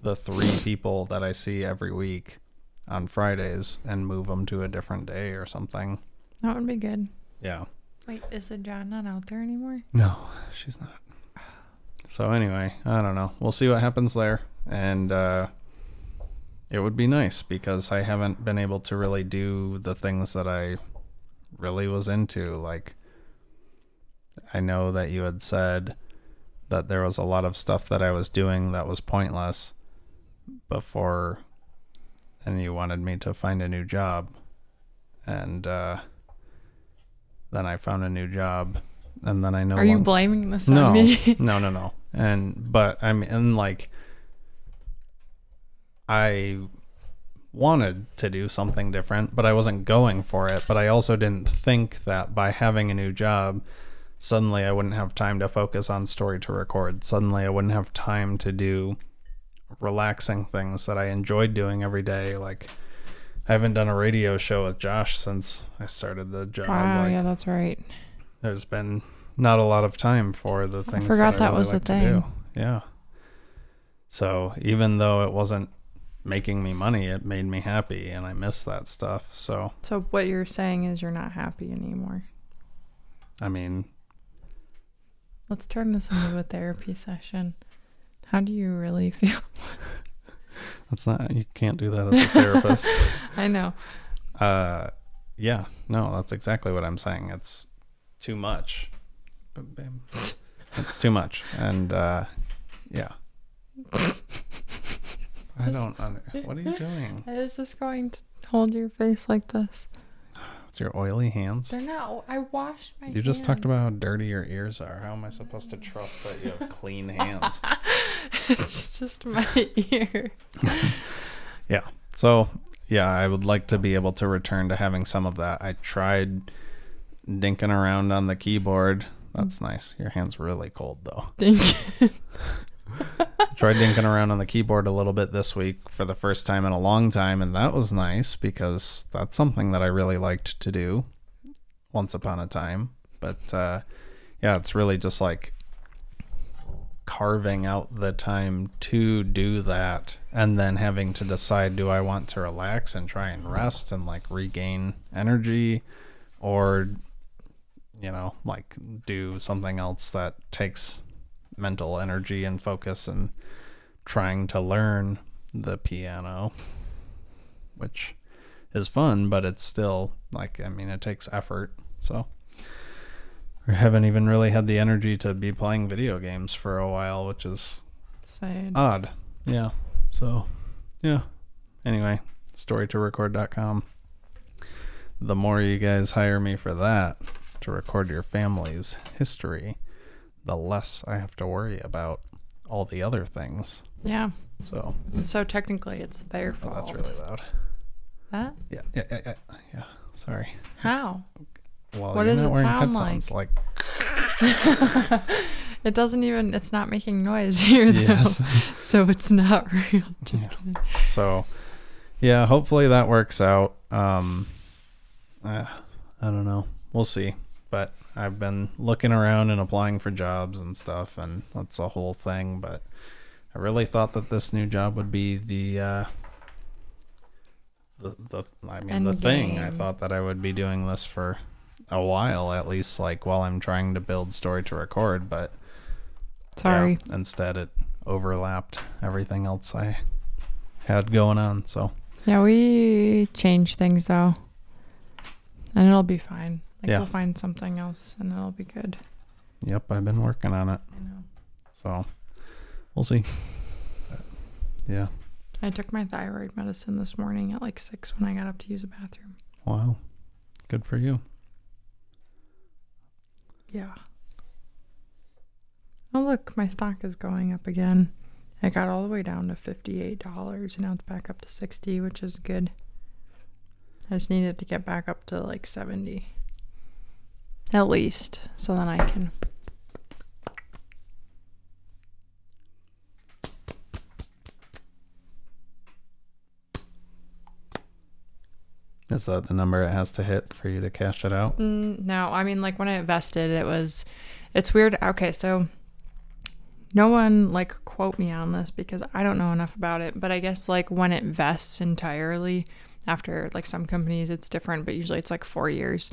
the three people that I see every week on Fridays and move them to a different day or something. That would be good. Yeah. Wait, is the John not out there anymore? No, she's not. So anyway, I don't know. We'll see what happens there, and uh, it would be nice because I haven't been able to really do the things that I really was into. Like, I know that you had said that there was a lot of stuff that I was doing that was pointless before, and you wanted me to find a new job, and uh, then I found a new job, and then I know. Are you blaming this no, on me? no, no, no. And but I'm in like I wanted to do something different, but I wasn't going for it. But I also didn't think that by having a new job, suddenly I wouldn't have time to focus on story to record. Suddenly I wouldn't have time to do relaxing things that I enjoyed doing every day. Like I haven't done a radio show with Josh since I started the job. wow, like, yeah, that's right. there's been not a lot of time for the things I forgot that, I really was a like to thing. Yeah. So even though it wasn't making me money, it made me happy, and I miss that stuff. So So what you're saying is you're not happy anymore. I mean, Let's turn this into a therapy session. How do you really feel? that's not you can't do that as a therapist. I know. uh, yeah, no, that's exactly what I'm saying. It's too much. it's too much. And uh, yeah. I don't. Under, what are you doing? I was just going to hold your face like this. It's your oily hands. They're not. I washed my. You just talked about how dirty your ears are. How am I supposed to trust that you have clean hands? it's just my ear. Yeah. So, yeah, I would like to be able to return to having some of that. I tried dinking around on the keyboard. That's nice. Your hand's really cold though. Dinking. tried dinking around on the keyboard a little bit this week for the first time in a long time, and that was nice because that's something that I really liked to do once upon a time. But uh, yeah, it's really just like carving out the time to do that and then having to decide do I want to relax and try and rest and like regain energy? Or you know like do something else that takes mental energy and focus and trying to learn the piano which is fun but it's still like I mean it takes effort. So I haven't even really had the energy to be playing video games for a while, which is Sad. odd. Yeah. So, yeah. Anyway, storytorecord.com. The more you guys hire me for that to record your family's history, the less I have to worry about all the other things. yeah. So, So technically, it's their oh, fault. that's really loud. That? Yeah, yeah, yeah, yeah. yeah. Sorry. How? Well, What does it sound headphones, like it doesn't even. It's not making noise here though. yes. So it's not real. Just Yeah. kidding. So, yeah, hopefully that works out. Um, uh, I don't know. We'll see. But I've been looking around and applying for jobs and stuff, and that's a whole thing. But I really thought that this new job would be the uh, the the. I mean, the End thing. I thought that I would be doing this for a while, at least, like while I'm trying to build story to record. But yeah, Sorry. instead, it overlapped everything else I had going on. So. Yeah, we change things though, and it'll be fine. Like Yeah. we'll find something else, and it'll be good. Yep, I've been working on it. I know. So we'll see. But, yeah. I took my thyroid medicine this morning at like six when I got up to use a bathroom. Wow. Good for you. Yeah. Oh look, my stock is going up again. I got all the way down to fifty-eight dollars, and now it's back up to sixty, which is good. I just needed to get back up to like seventy, at least, so then I can. Is that the number it has to hit for you to cash it out? Mm, no, I mean like when I invested, it was. It's weird. Okay, so no one like quote me on this because I don't know enough about it, but I guess like when it vests entirely after like some companies it's different, but usually it's like 4 years.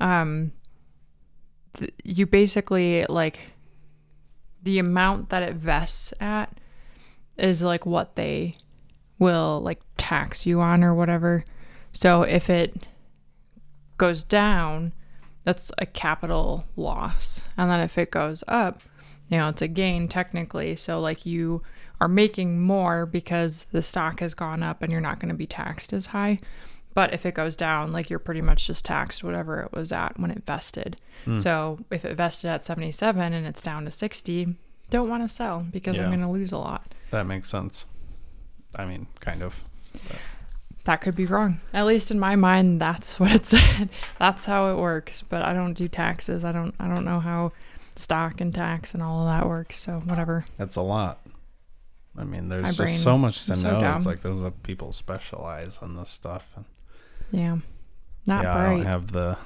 Um th- you basically like the amount that it vests at is like what they will like tax you on or whatever. So if it goes down, that's a capital loss. And then if it goes up, you know, it's a gain technically. So like you are making more because the stock has gone up and you're not going to be taxed as high. But if it goes down, like you're pretty much just taxed whatever it was at when it vested. Hmm. So if it vested at 77 and it's down to 60, don't want to sell because I'm going to lose a lot. That makes sense. I mean, kind of. That could be wrong. At least in my mind, that's what it said. that's how it works. But I don't do taxes. I don't. I don't know how stock and tax and all of that works. So whatever. It's a lot. I mean, there's My just brain so much to know. It's like those people specialize on this stuff. And Yeah, not yeah, I don't have the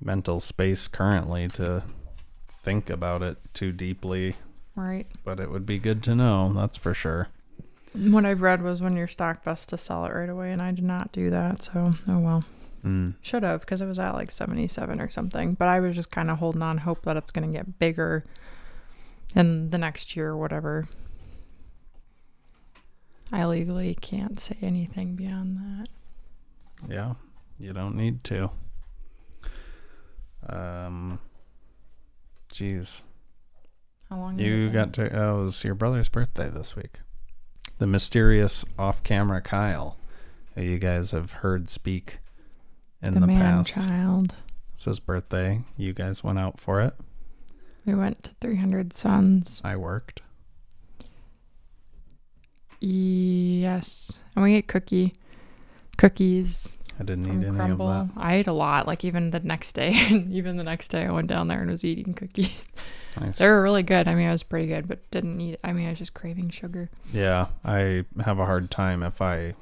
mental space currently to think about it too deeply, right. but it would be good to know. That's for sure. What I've read was when your stock vests to sell it right away, and I did not do that. So oh well. Mm. Should have because it was at like 77 or something. But I was just kind of holding on hope that it's going to get bigger in the next year or whatever. I legally can't say anything beyond that. Yeah, you don't need to. Um, Jeez. How long? You got to. Oh, it was your brother's birthday this week. The mysterious off-camera Kyle, who you guys have heard speak in the, the, man past. child. It's his birthday. You guys went out for it. We went to 300 Suns. I worked. Yes, and we ate cookie, cookies I didn't eat any Crumble. of that. I ate a lot. Like even the next day, even the next day, I went down there and was eating cookies. Nice. They were really good. I mean, I was pretty good, but didn't eat. I mean, I was just craving sugar. Yeah, I have a hard time if I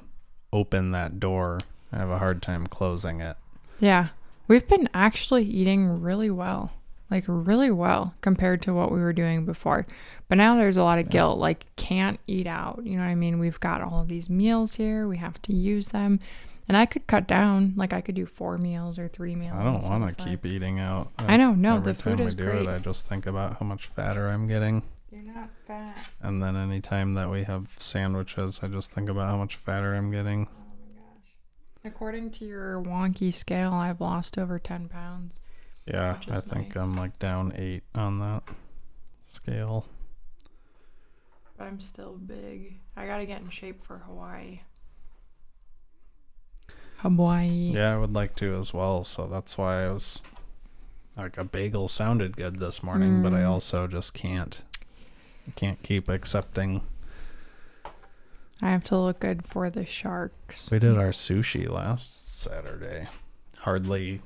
open that door. I have a hard time closing it. Yeah, we've been actually eating really well, like really well compared to what we were doing before. But now there's a lot of Yeah. guilt. Like can't eat out. You know what I mean? We've got all of these meals here. We have to use them. And I could cut down. Like I could do four meals or three meals. I don't want to keep eating out. I know. No, the food time is we do great. it, I just think about how much fatter I'm getting. You're not fat. And then anytime that we have sandwiches, I just think about how much fatter I'm getting. Oh my gosh. According to your wonky scale, I've lost over 10 pounds. Yeah, I think nice. I'm like down eight on that scale. But I'm still big. I gotta get in shape for Hawaii. Hawaii. Yeah, I would like to as well. So that's why I was like a bagel sounded good this morning, but I Mm. also just can't. Can't keep accepting. I have to look good for the sharks. We did our sushi last Saturday. Hardly,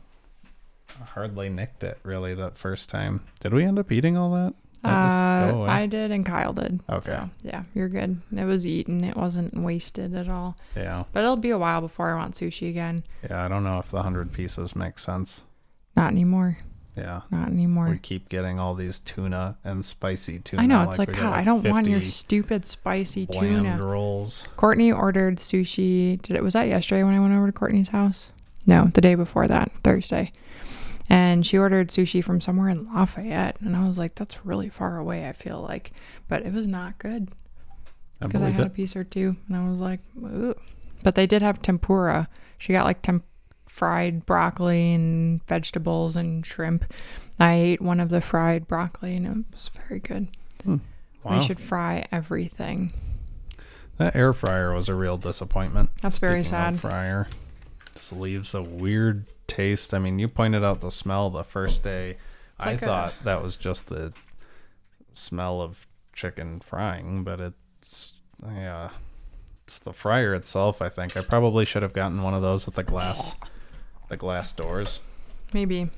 hardly nicked it really that first time. Did we end up eating all that? Uh? I did and Kyle did. Okay. So, yeah, you're good. It was eaten. It wasn't wasted at all. Yeah, But it'll be a while before I want sushi again. yeah. I don't know if the hundred pieces make sense. Not anymore. Yeah. Not anymore. We keep getting all these tuna and spicy tuna. I know. It's like, we God, got, I don't want your stupid spicy tuna. rolls. Courtney ordered sushi. Did it was that yesterday when I went over to Courtney's house? No, the day before that, Thursday. And she ordered sushi from somewhere in Lafayette, and I was like, "That's really far away." I feel like, but it was not good because I believe had a piece or two, and I was like, Ooh. "But they did have tempura. She got like temp fried broccoli and vegetables and shrimp. I ate one of the fried broccoli, and it was very good. Hmm. Wow. We should fry everything. That air fryer was a real disappointment. That's very Speaking sad. Fryer just leaves a weird taste. I mean, you pointed out the smell the first day. It's I like a- thought that was just the smell of chicken frying, but it's yeah, it's the fryer itself. I think I probably should have gotten one of those with the glass, the glass doors. Maybe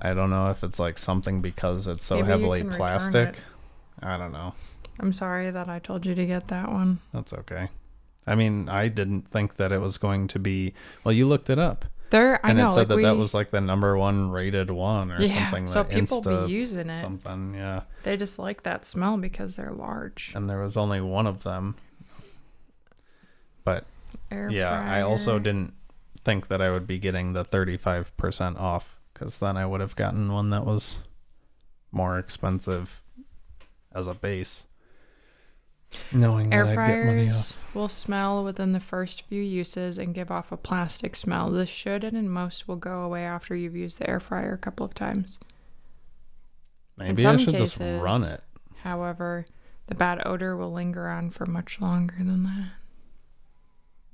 I don't know if it's like something because it's so Maybe heavily plastic. I don't know. I'm sorry that I told you to get that one. That's okay. I mean, I didn't think that it was going to be. Well, you looked it up, There, I and know. it said like that we, that was like the number one rated one or yeah. something. So people Insta be using it. something, yeah. They just like that smell because they're large. And there was only one of them. But Air yeah, I also didn't think that I would be getting the thirty five percent off because then I would have gotten one that was more expensive as a base. Knowing Air that I'd get money off. fryers will smell within the first few uses and give off a plastic smell. This should and in most will go away after you've used the air fryer a couple of times. Maybe I some should just run it. However, the bad odor will linger on for much longer than that.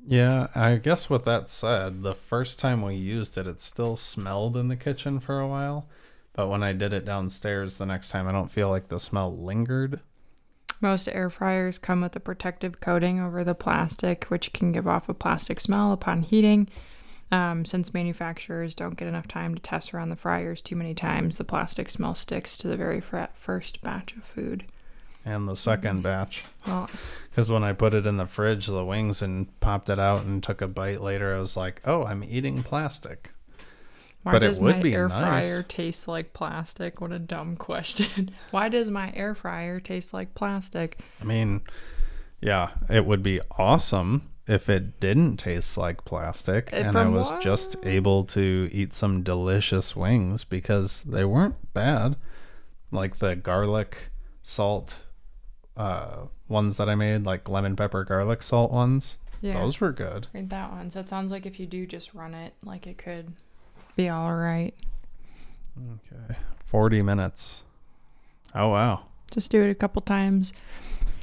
Yeah, I guess with that said, the first time we used it, it still smelled in the kitchen for a while. But when I did it downstairs the next time, I don't feel like the smell lingered. Most air fryers come with a protective coating over the plastic, which can give off a plastic smell upon heating. Um, since manufacturers don't get enough time to test around the fryers too many times, the plastic smell sticks to the very fr- first batch of food. And the second batch, Well, because when I put it in the fridge, the wings, and popped it out and took a bite later, I was like, oh, I'm eating plastic. Why But it does would my be air nice. fryer taste like plastic? What a dumb question. why does my air fryer taste like plastic? I mean, yeah, it would be awesome if it didn't taste like plastic Uh, and I was what? just able to eat some delicious wings because they weren't bad. Like the garlic salt uh ones that I made, like lemon pepper garlic salt ones. Yeah. Those were good. Read that one. So it sounds like if you do just run it, like it could be all right. Okay. 40 minutes. Oh wow. Just do it a couple times.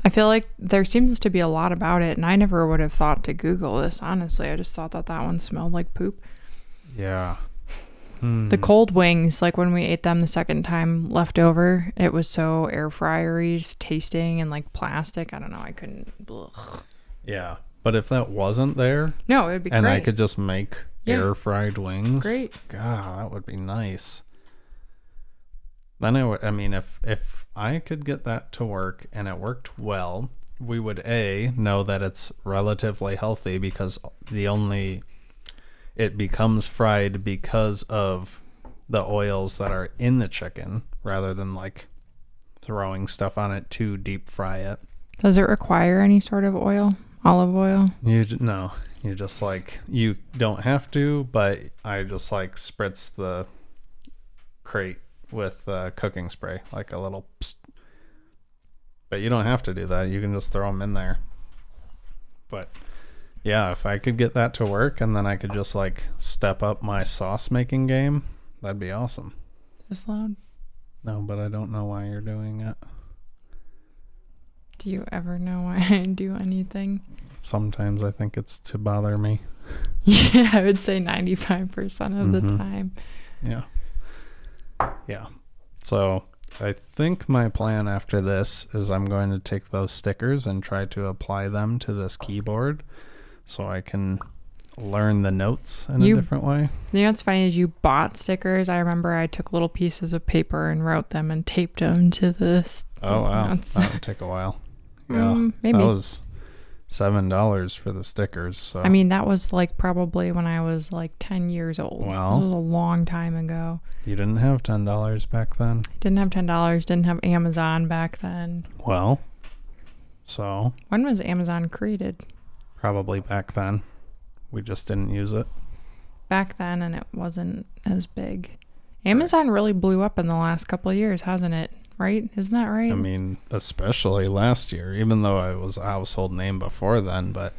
I feel like there seems to be a lot about it, and I never would have thought to Google this. Honestly, I just thought that that one smelled like poop. Yeah. The Hmm. cold wings, like when we ate them the second time left over, it was so air fryery tasting and like plastic. I don't know. I couldn't. Ugh. Yeah. But if that wasn't there No, it would be and great. I could just make Yeah. air fried wings. Great. God, that would be nice. Then I would I mean if if I could get that to work and it worked well, we would A know that it's relatively healthy because the only it becomes fried because of the oils that are in the chicken rather than like throwing stuff on it to deep fry it. Does it require any sort of oil? Olive oil? You no, you just like you don't have to, but I just like spritz the crate with uh, cooking spray, like a little. Psst. But you don't have to do that. You can just throw them in there. But yeah, if I could get that to work, and then I could just like step up my sauce making game, that'd be awesome. Is this loud? No, but I don't know why you're doing it. Do you ever know why I do anything? Sometimes I think it's to bother me. Yeah, I would say 95% of the Mhm. time. Yeah. Yeah. So I think my plan after this is I'm going to take those stickers and try to apply them to this keyboard so I can learn the notes in You- a different way. You know what's funny is you bought stickers. I remember I took little pieces of paper and wrote them and taped them to the. st- Oh wow. That would take a while. Yeah. Mm, maybe. That was seven dollars for the stickers. So I mean, that was like probably when I was like 10 years old. Wow. This was a long time ago. you didn't have ten dollars back then. Didn't have $10, didn't have Amazon back then. Well so When was Amazon created? probably back then. We just didn't use it. Back then, and it wasn't as big. Amazon really blew up in the last couple of years, hasn't it? Right? Isn't that right? I mean, especially last year, even though I was a household name before then, but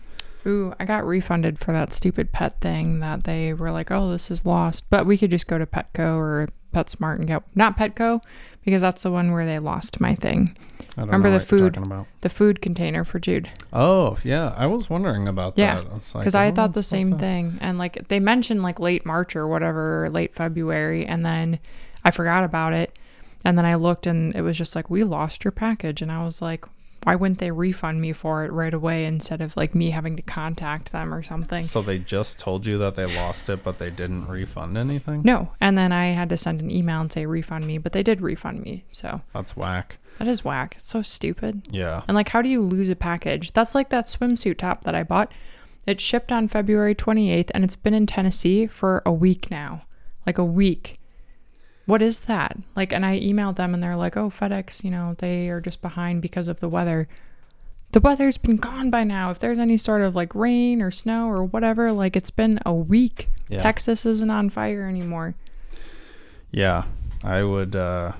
Ooh, I got refunded for that stupid pet thing that they were like, oh, this is lost. But we could just go to Petco or PetSmart and get, not Petco, because that's the one where they lost my thing. I don't Remember the food? talking about. The food container for Jude. Oh, yeah, I was wondering about Yeah, that. was like, Because I oh, thought the same that? thing. And like they mentioned like late March or whatever, late February. And then I forgot about it. And then I looked and it was just like, we lost your package. And I was like, why wouldn't they refund me for it right away instead of like me having to contact them or something? So they just told you that they lost it, but they didn't refund anything? No. And then I had to send an email and say refund me, but they did refund me. So That's whack. that is whack. It's so stupid. Yeah. And like, how do you lose a package? That's like that swimsuit top that I bought. It shipped on February 28th and it's been in Tennessee for a week now. Like a week. What is that? Like, and I emailed them and they're like, oh, FedEx, you know, they are just behind because of the weather. The weather's been gone by now. If there's any sort of like rain or snow or whatever, like it's been a week. Yeah. Texas isn't on fire anymore. Yeah. I would uh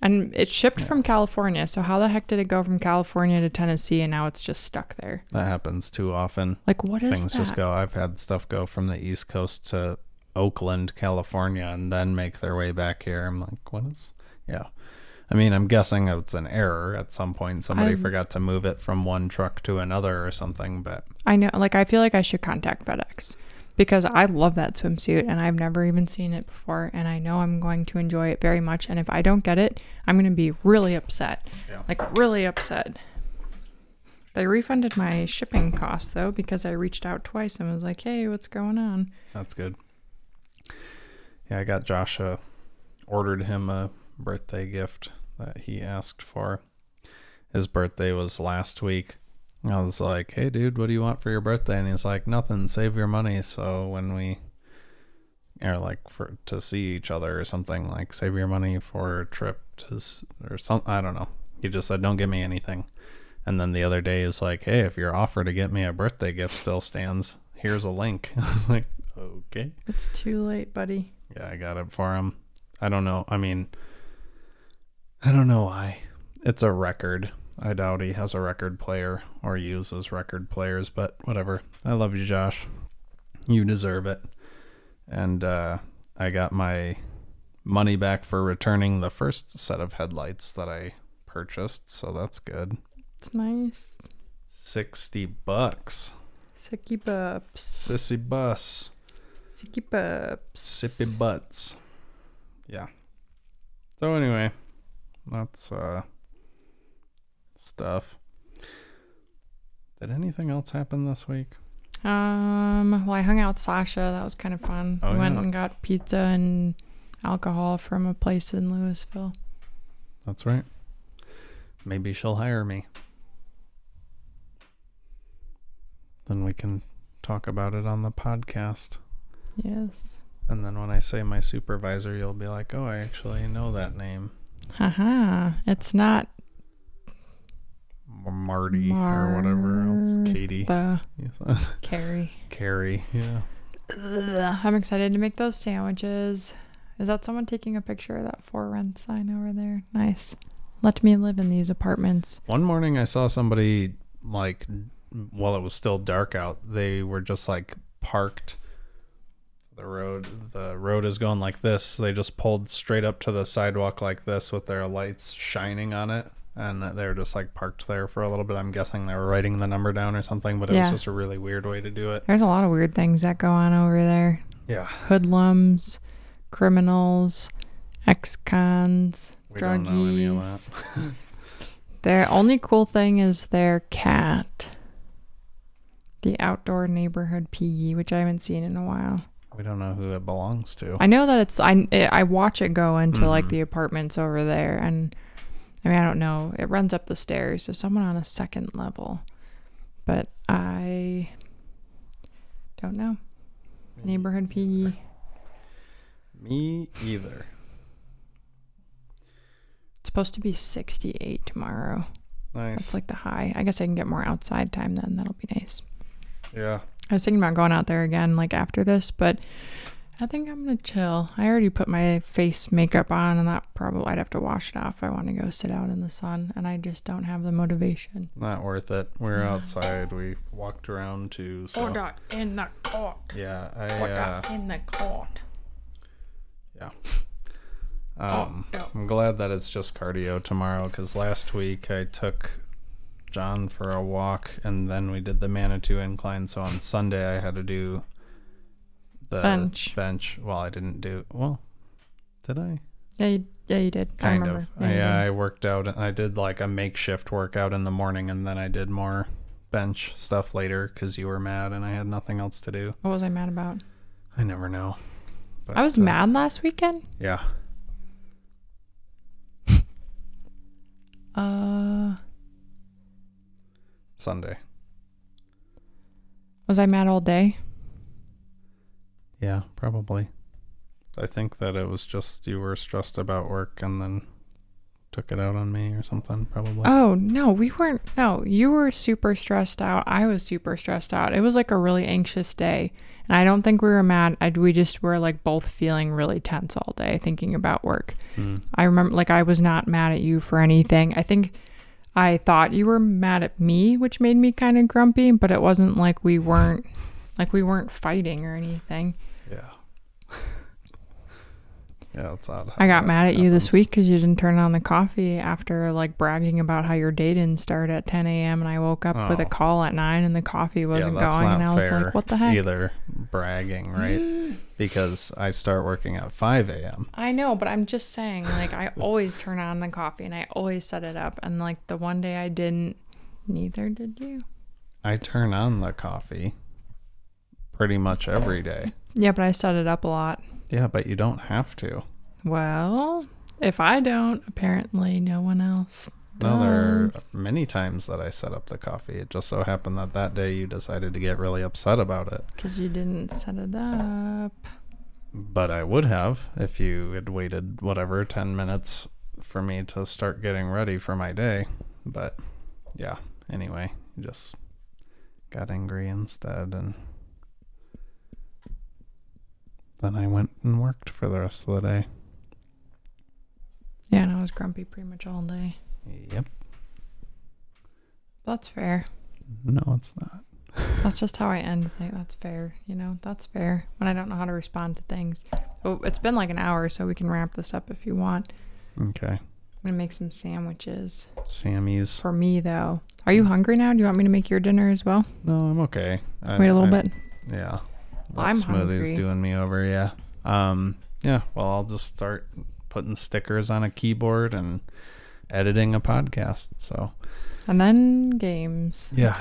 And it shipped from California. So how the heck did it go from California to Tennessee and now it's just stuck there? that happens too often. Like, what is Things that? just go. I've had stuff go from the East Coast to Oakland, California, and then make their way back here. I'm like, what is? Yeah. I mean, I'm guessing it's an error at some point. Somebody I've- forgot to move it from one truck to another or something, but I know, like, I feel like I should contact FedEx because I love that swimsuit and I've never even seen it before. And I know I'm going to enjoy it very much. And if I don't get it, I'm going to be really upset. Yeah. Like, really upset. They refunded my shipping cost though because I reached out twice and was like, hey, what's going on? That's good. Yeah, I got Josh uh, ordered him a birthday gift that he asked for. His birthday was last week. I was like, "Hey, dude, what do you want for your birthday?" And he's like, "Nothing. Save your money." So when we are like for to see each other or something, like save your money for a trip to or some I don't know. He just said, "Don't give me anything." And then the other day is like, "Hey, if your offer to get me a birthday gift still stands, here's a link." I was like, "Okay." It's too late, buddy. Yeah, I got it for him. I don't know. I mean, I don't know why. It's a record. I doubt he has a record player or uses record players, but whatever. I love you, Josh. You deserve it. And uh, I got my money back for returning the first set of headlights that I purchased, so that's good. It's nice. 60 bucks. Sicky bups. Sissy bus. Sicky bups. Sippy butts. Yeah. So anyway, that's uh stuff. Did anything else happen this week? Um, well, I hung out with Sasha. That was kind of fun. Oh, we went yeah. and got pizza and alcohol from a place in Louisville. That's right. Maybe she'll hire me. Then we can talk about it on the podcast. Yes. And then when I say my supervisor, you'll be like, "Oh, I actually know that name, Haha. It's not Marty or whatever else, Katie." the said. Carrie. Carrie, yeah. Ugh, I'm excited to make those sandwiches. Is that someone taking a picture of that for rent sign over there? Nice. Let me live in these apartments. One morning I saw somebody like while it was still dark out, they were just like parked the road the road is going like this. They just pulled straight up to the sidewalk like this with their lights shining on it. And they were just like parked there for a little bit. I'm guessing they were writing the number down or something, but it Yeah. was just a really weird way to do it. There's a lot of weird things that go on over there. Yeah. Hoodlums, criminals, ex-cons, We don't know any of druggies. Their only cool thing is their cat. The outdoor neighborhood piggy, which I haven't seen in a while. We don't know who it belongs to. I know that it's I I watch it go into like Mhm. the apartments over there, and I mean I don't know. It runs up the stairs, so someone on a second level, but I don't know. Neighborhood piggy. Me either. It's supposed to be 68 tomorrow. Nice. That's like the high. I guess I can get more outside time then. That'll be nice. yeah. I was thinking about going out there again like after this, but I think I'm gonna chill. I already put my face makeup on, and that probably I'd have to wash it off. if I want to go sit out in the sun, and I just don't have the motivation. Not worth it. We are outside. We walked around to. So Order in the court. yeah, I Order uh, in the court. yeah. Um, yeah. I'm glad that it's just cardio tomorrow because last week I took John for a walk and then we did the Manitou incline. So on Sunday I had to do the Bench. Bench. Well, I didn't do well. Did I? Yeah, you, yeah, you did. Kind of. Yeah, you yeah. I worked out. I did like a makeshift workout in the morning, and then I did more bench stuff later because you were mad and I had nothing else to do. What was I mad about? I never know. But, I was uh, mad last weekend. Yeah. Uh, Sunday. was I mad all day? Yeah, probably. I think that it was just you were stressed about work and then took it out on me or something, probably. Oh, no, we weren't. No, you were super stressed out. I was super stressed out. It was like a really anxious day. And I don't think we were mad. I, we just were like both feeling really tense all day thinking about work. Mm. I remember, like, I was not mad at you for anything. I think I thought you were mad at me, which made me kind of grumpy, but it wasn't like we weren't. Like we weren't fighting or anything. Yeah. it's odd. I got mad at you this week because you didn't turn on the coffee after like bragging about how your day didn't start at 10 a.m. and I woke up with a Oh. call at 9 and the coffee wasn't yeah, going. And I was like, what the heck? Either bragging, right? because I start working at 5 a.m. I know, but I'm just saying, like, I always turn on the coffee and I always set it up. And like the one day I didn't, neither did you. I turn on the coffee pretty much every day. Yeah, but I set it up a lot. Yeah, but you don't have to. Well, if I don't, apparently no one else. No, there are many times that I set up the coffee. It just so happened that that day you decided to get really upset about it. Because you didn't set it up. But I would have if you had waited, whatever, 10 minutes for me to start getting ready for my day. But yeah, anyway, you just got angry instead. And then I went and worked for the rest of the day. Yeah, and I was grumpy pretty much all day. Yep. That's fair. No, it's not. That's just how I end. Like, that's fair. You know, that's fair. When I don't know how to respond to things. Oh, it's been like an hour, so we can wrap this up if you want. Okay. I'm gonna make some sandwiches Sammy's. for me though. Are you hungry now? Do you want me to make your dinner as well? No, I'm okay. I, Wait a little I- bit. Yeah. That I'm smoothie's hungry. doing me over, yeah. Um yeah, well I'll just start putting stickers on a keyboard and editing a podcast. So And then games. yeah,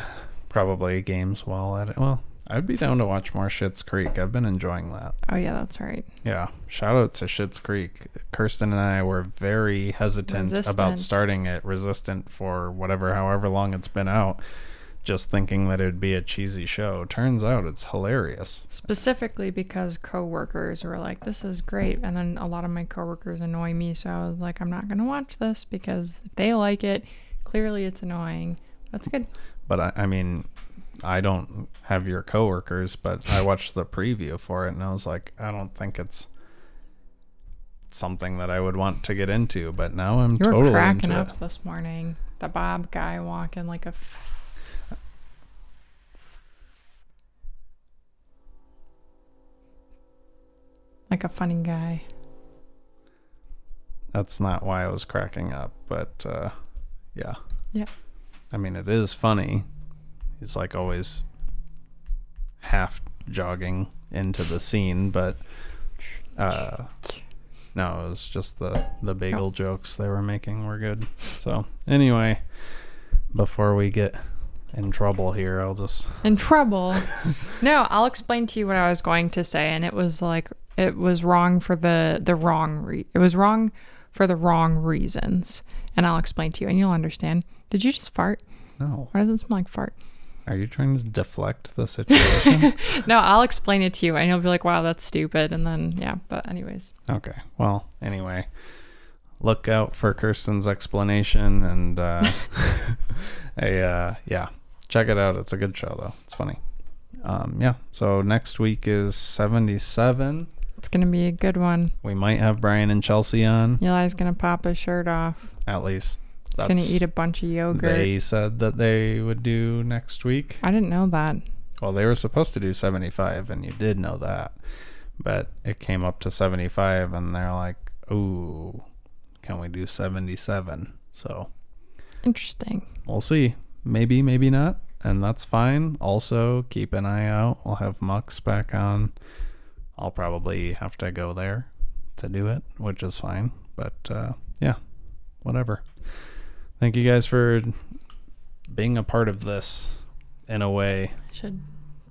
probably games while at it. Well, I'd be down to watch more Schitt's Creek. I've been enjoying that. Oh yeah, that's right. Yeah. Shout out to Schitt's Creek. Kirsten and I were very hesitant about starting it resistant for whatever however long it's been out. Just thinking that it would be a cheesy show. Turns out it's hilarious. Specifically because coworkers were like, "This is great," and then a lot of my coworkers annoy me, so I was like, "I'm not gonna watch this because if they like it, clearly it's annoying." That's good. But I, I mean, I don't have your coworkers, but I watched the preview for it and I was like, I don't think it's something that I would want to get into. But now I'm You were totally cracking up it. this morning. The Bob guy walking like a. like a funny guy. That's not why I was cracking up, but uh, yeah. Yeah. I mean, it is funny. He's like always half jogging into the scene, but uh, no, it was just the the bagel jokes they were making were good. So anyway, before we get in trouble here, I'll just in trouble. no, I'll explain to you what I was going to say, and it was like it was wrong for the the wrong re- it was wrong for the wrong reasons, and I'll explain to you, and you'll understand. Did you just fart? no. Why does it smell like fart? Are you trying to deflect the situation? No, I'll explain it to you, and you'll be like, "Wow, that's stupid," and then yeah. But anyways, okay. Well, anyway, look out for Kirsten's explanation, and uh, I, uh, yeah, check it out. It's a good show, though. It's funny. Um, yeah. So next week is seventy-seven. it's gonna be a good one. We might have Brian and Chelsea on. Eli's gonna pop his shirt off. At least He's gonna eat a bunch of yogurt. they said that they would do next week. I didn't know that. Well, they were supposed to do 75, and you did know that. But it came up to 75, and they're like, ooh, can we do 77? So Interesting. we'll see. Maybe, maybe not. And that's fine. Also, keep an eye out. We'll have Mux back on. I'll probably have to go there to do it, which is fine. But uh, yeah, whatever. Thank you guys for being a part of this in a way. I should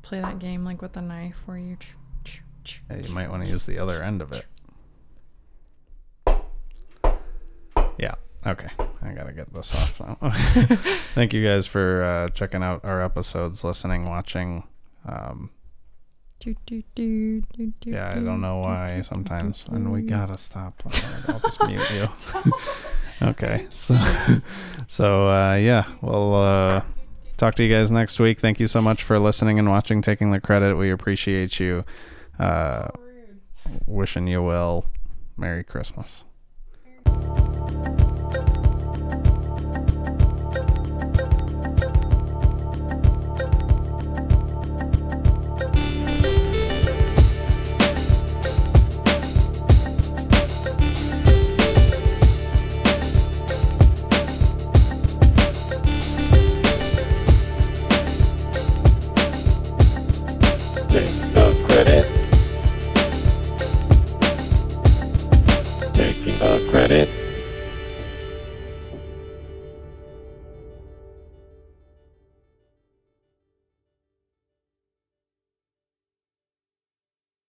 play that game like with a knife where you. ch- ch- ch- Yeah, you might want to use the other end of it. Yeah. Okay. I gotta get this off now. Thank you guys for uh, checking out our episodes, listening, watching. Um, do, do, do, yeah, I do, don't know why sometimes, and we gotta stop. I'll just mute you. okay. So, so uh, yeah, we'll uh, talk to you guys next week. Thank you so much for listening and watching, taking the credit. We appreciate you. Uh, wishing you well. Merry Christmas.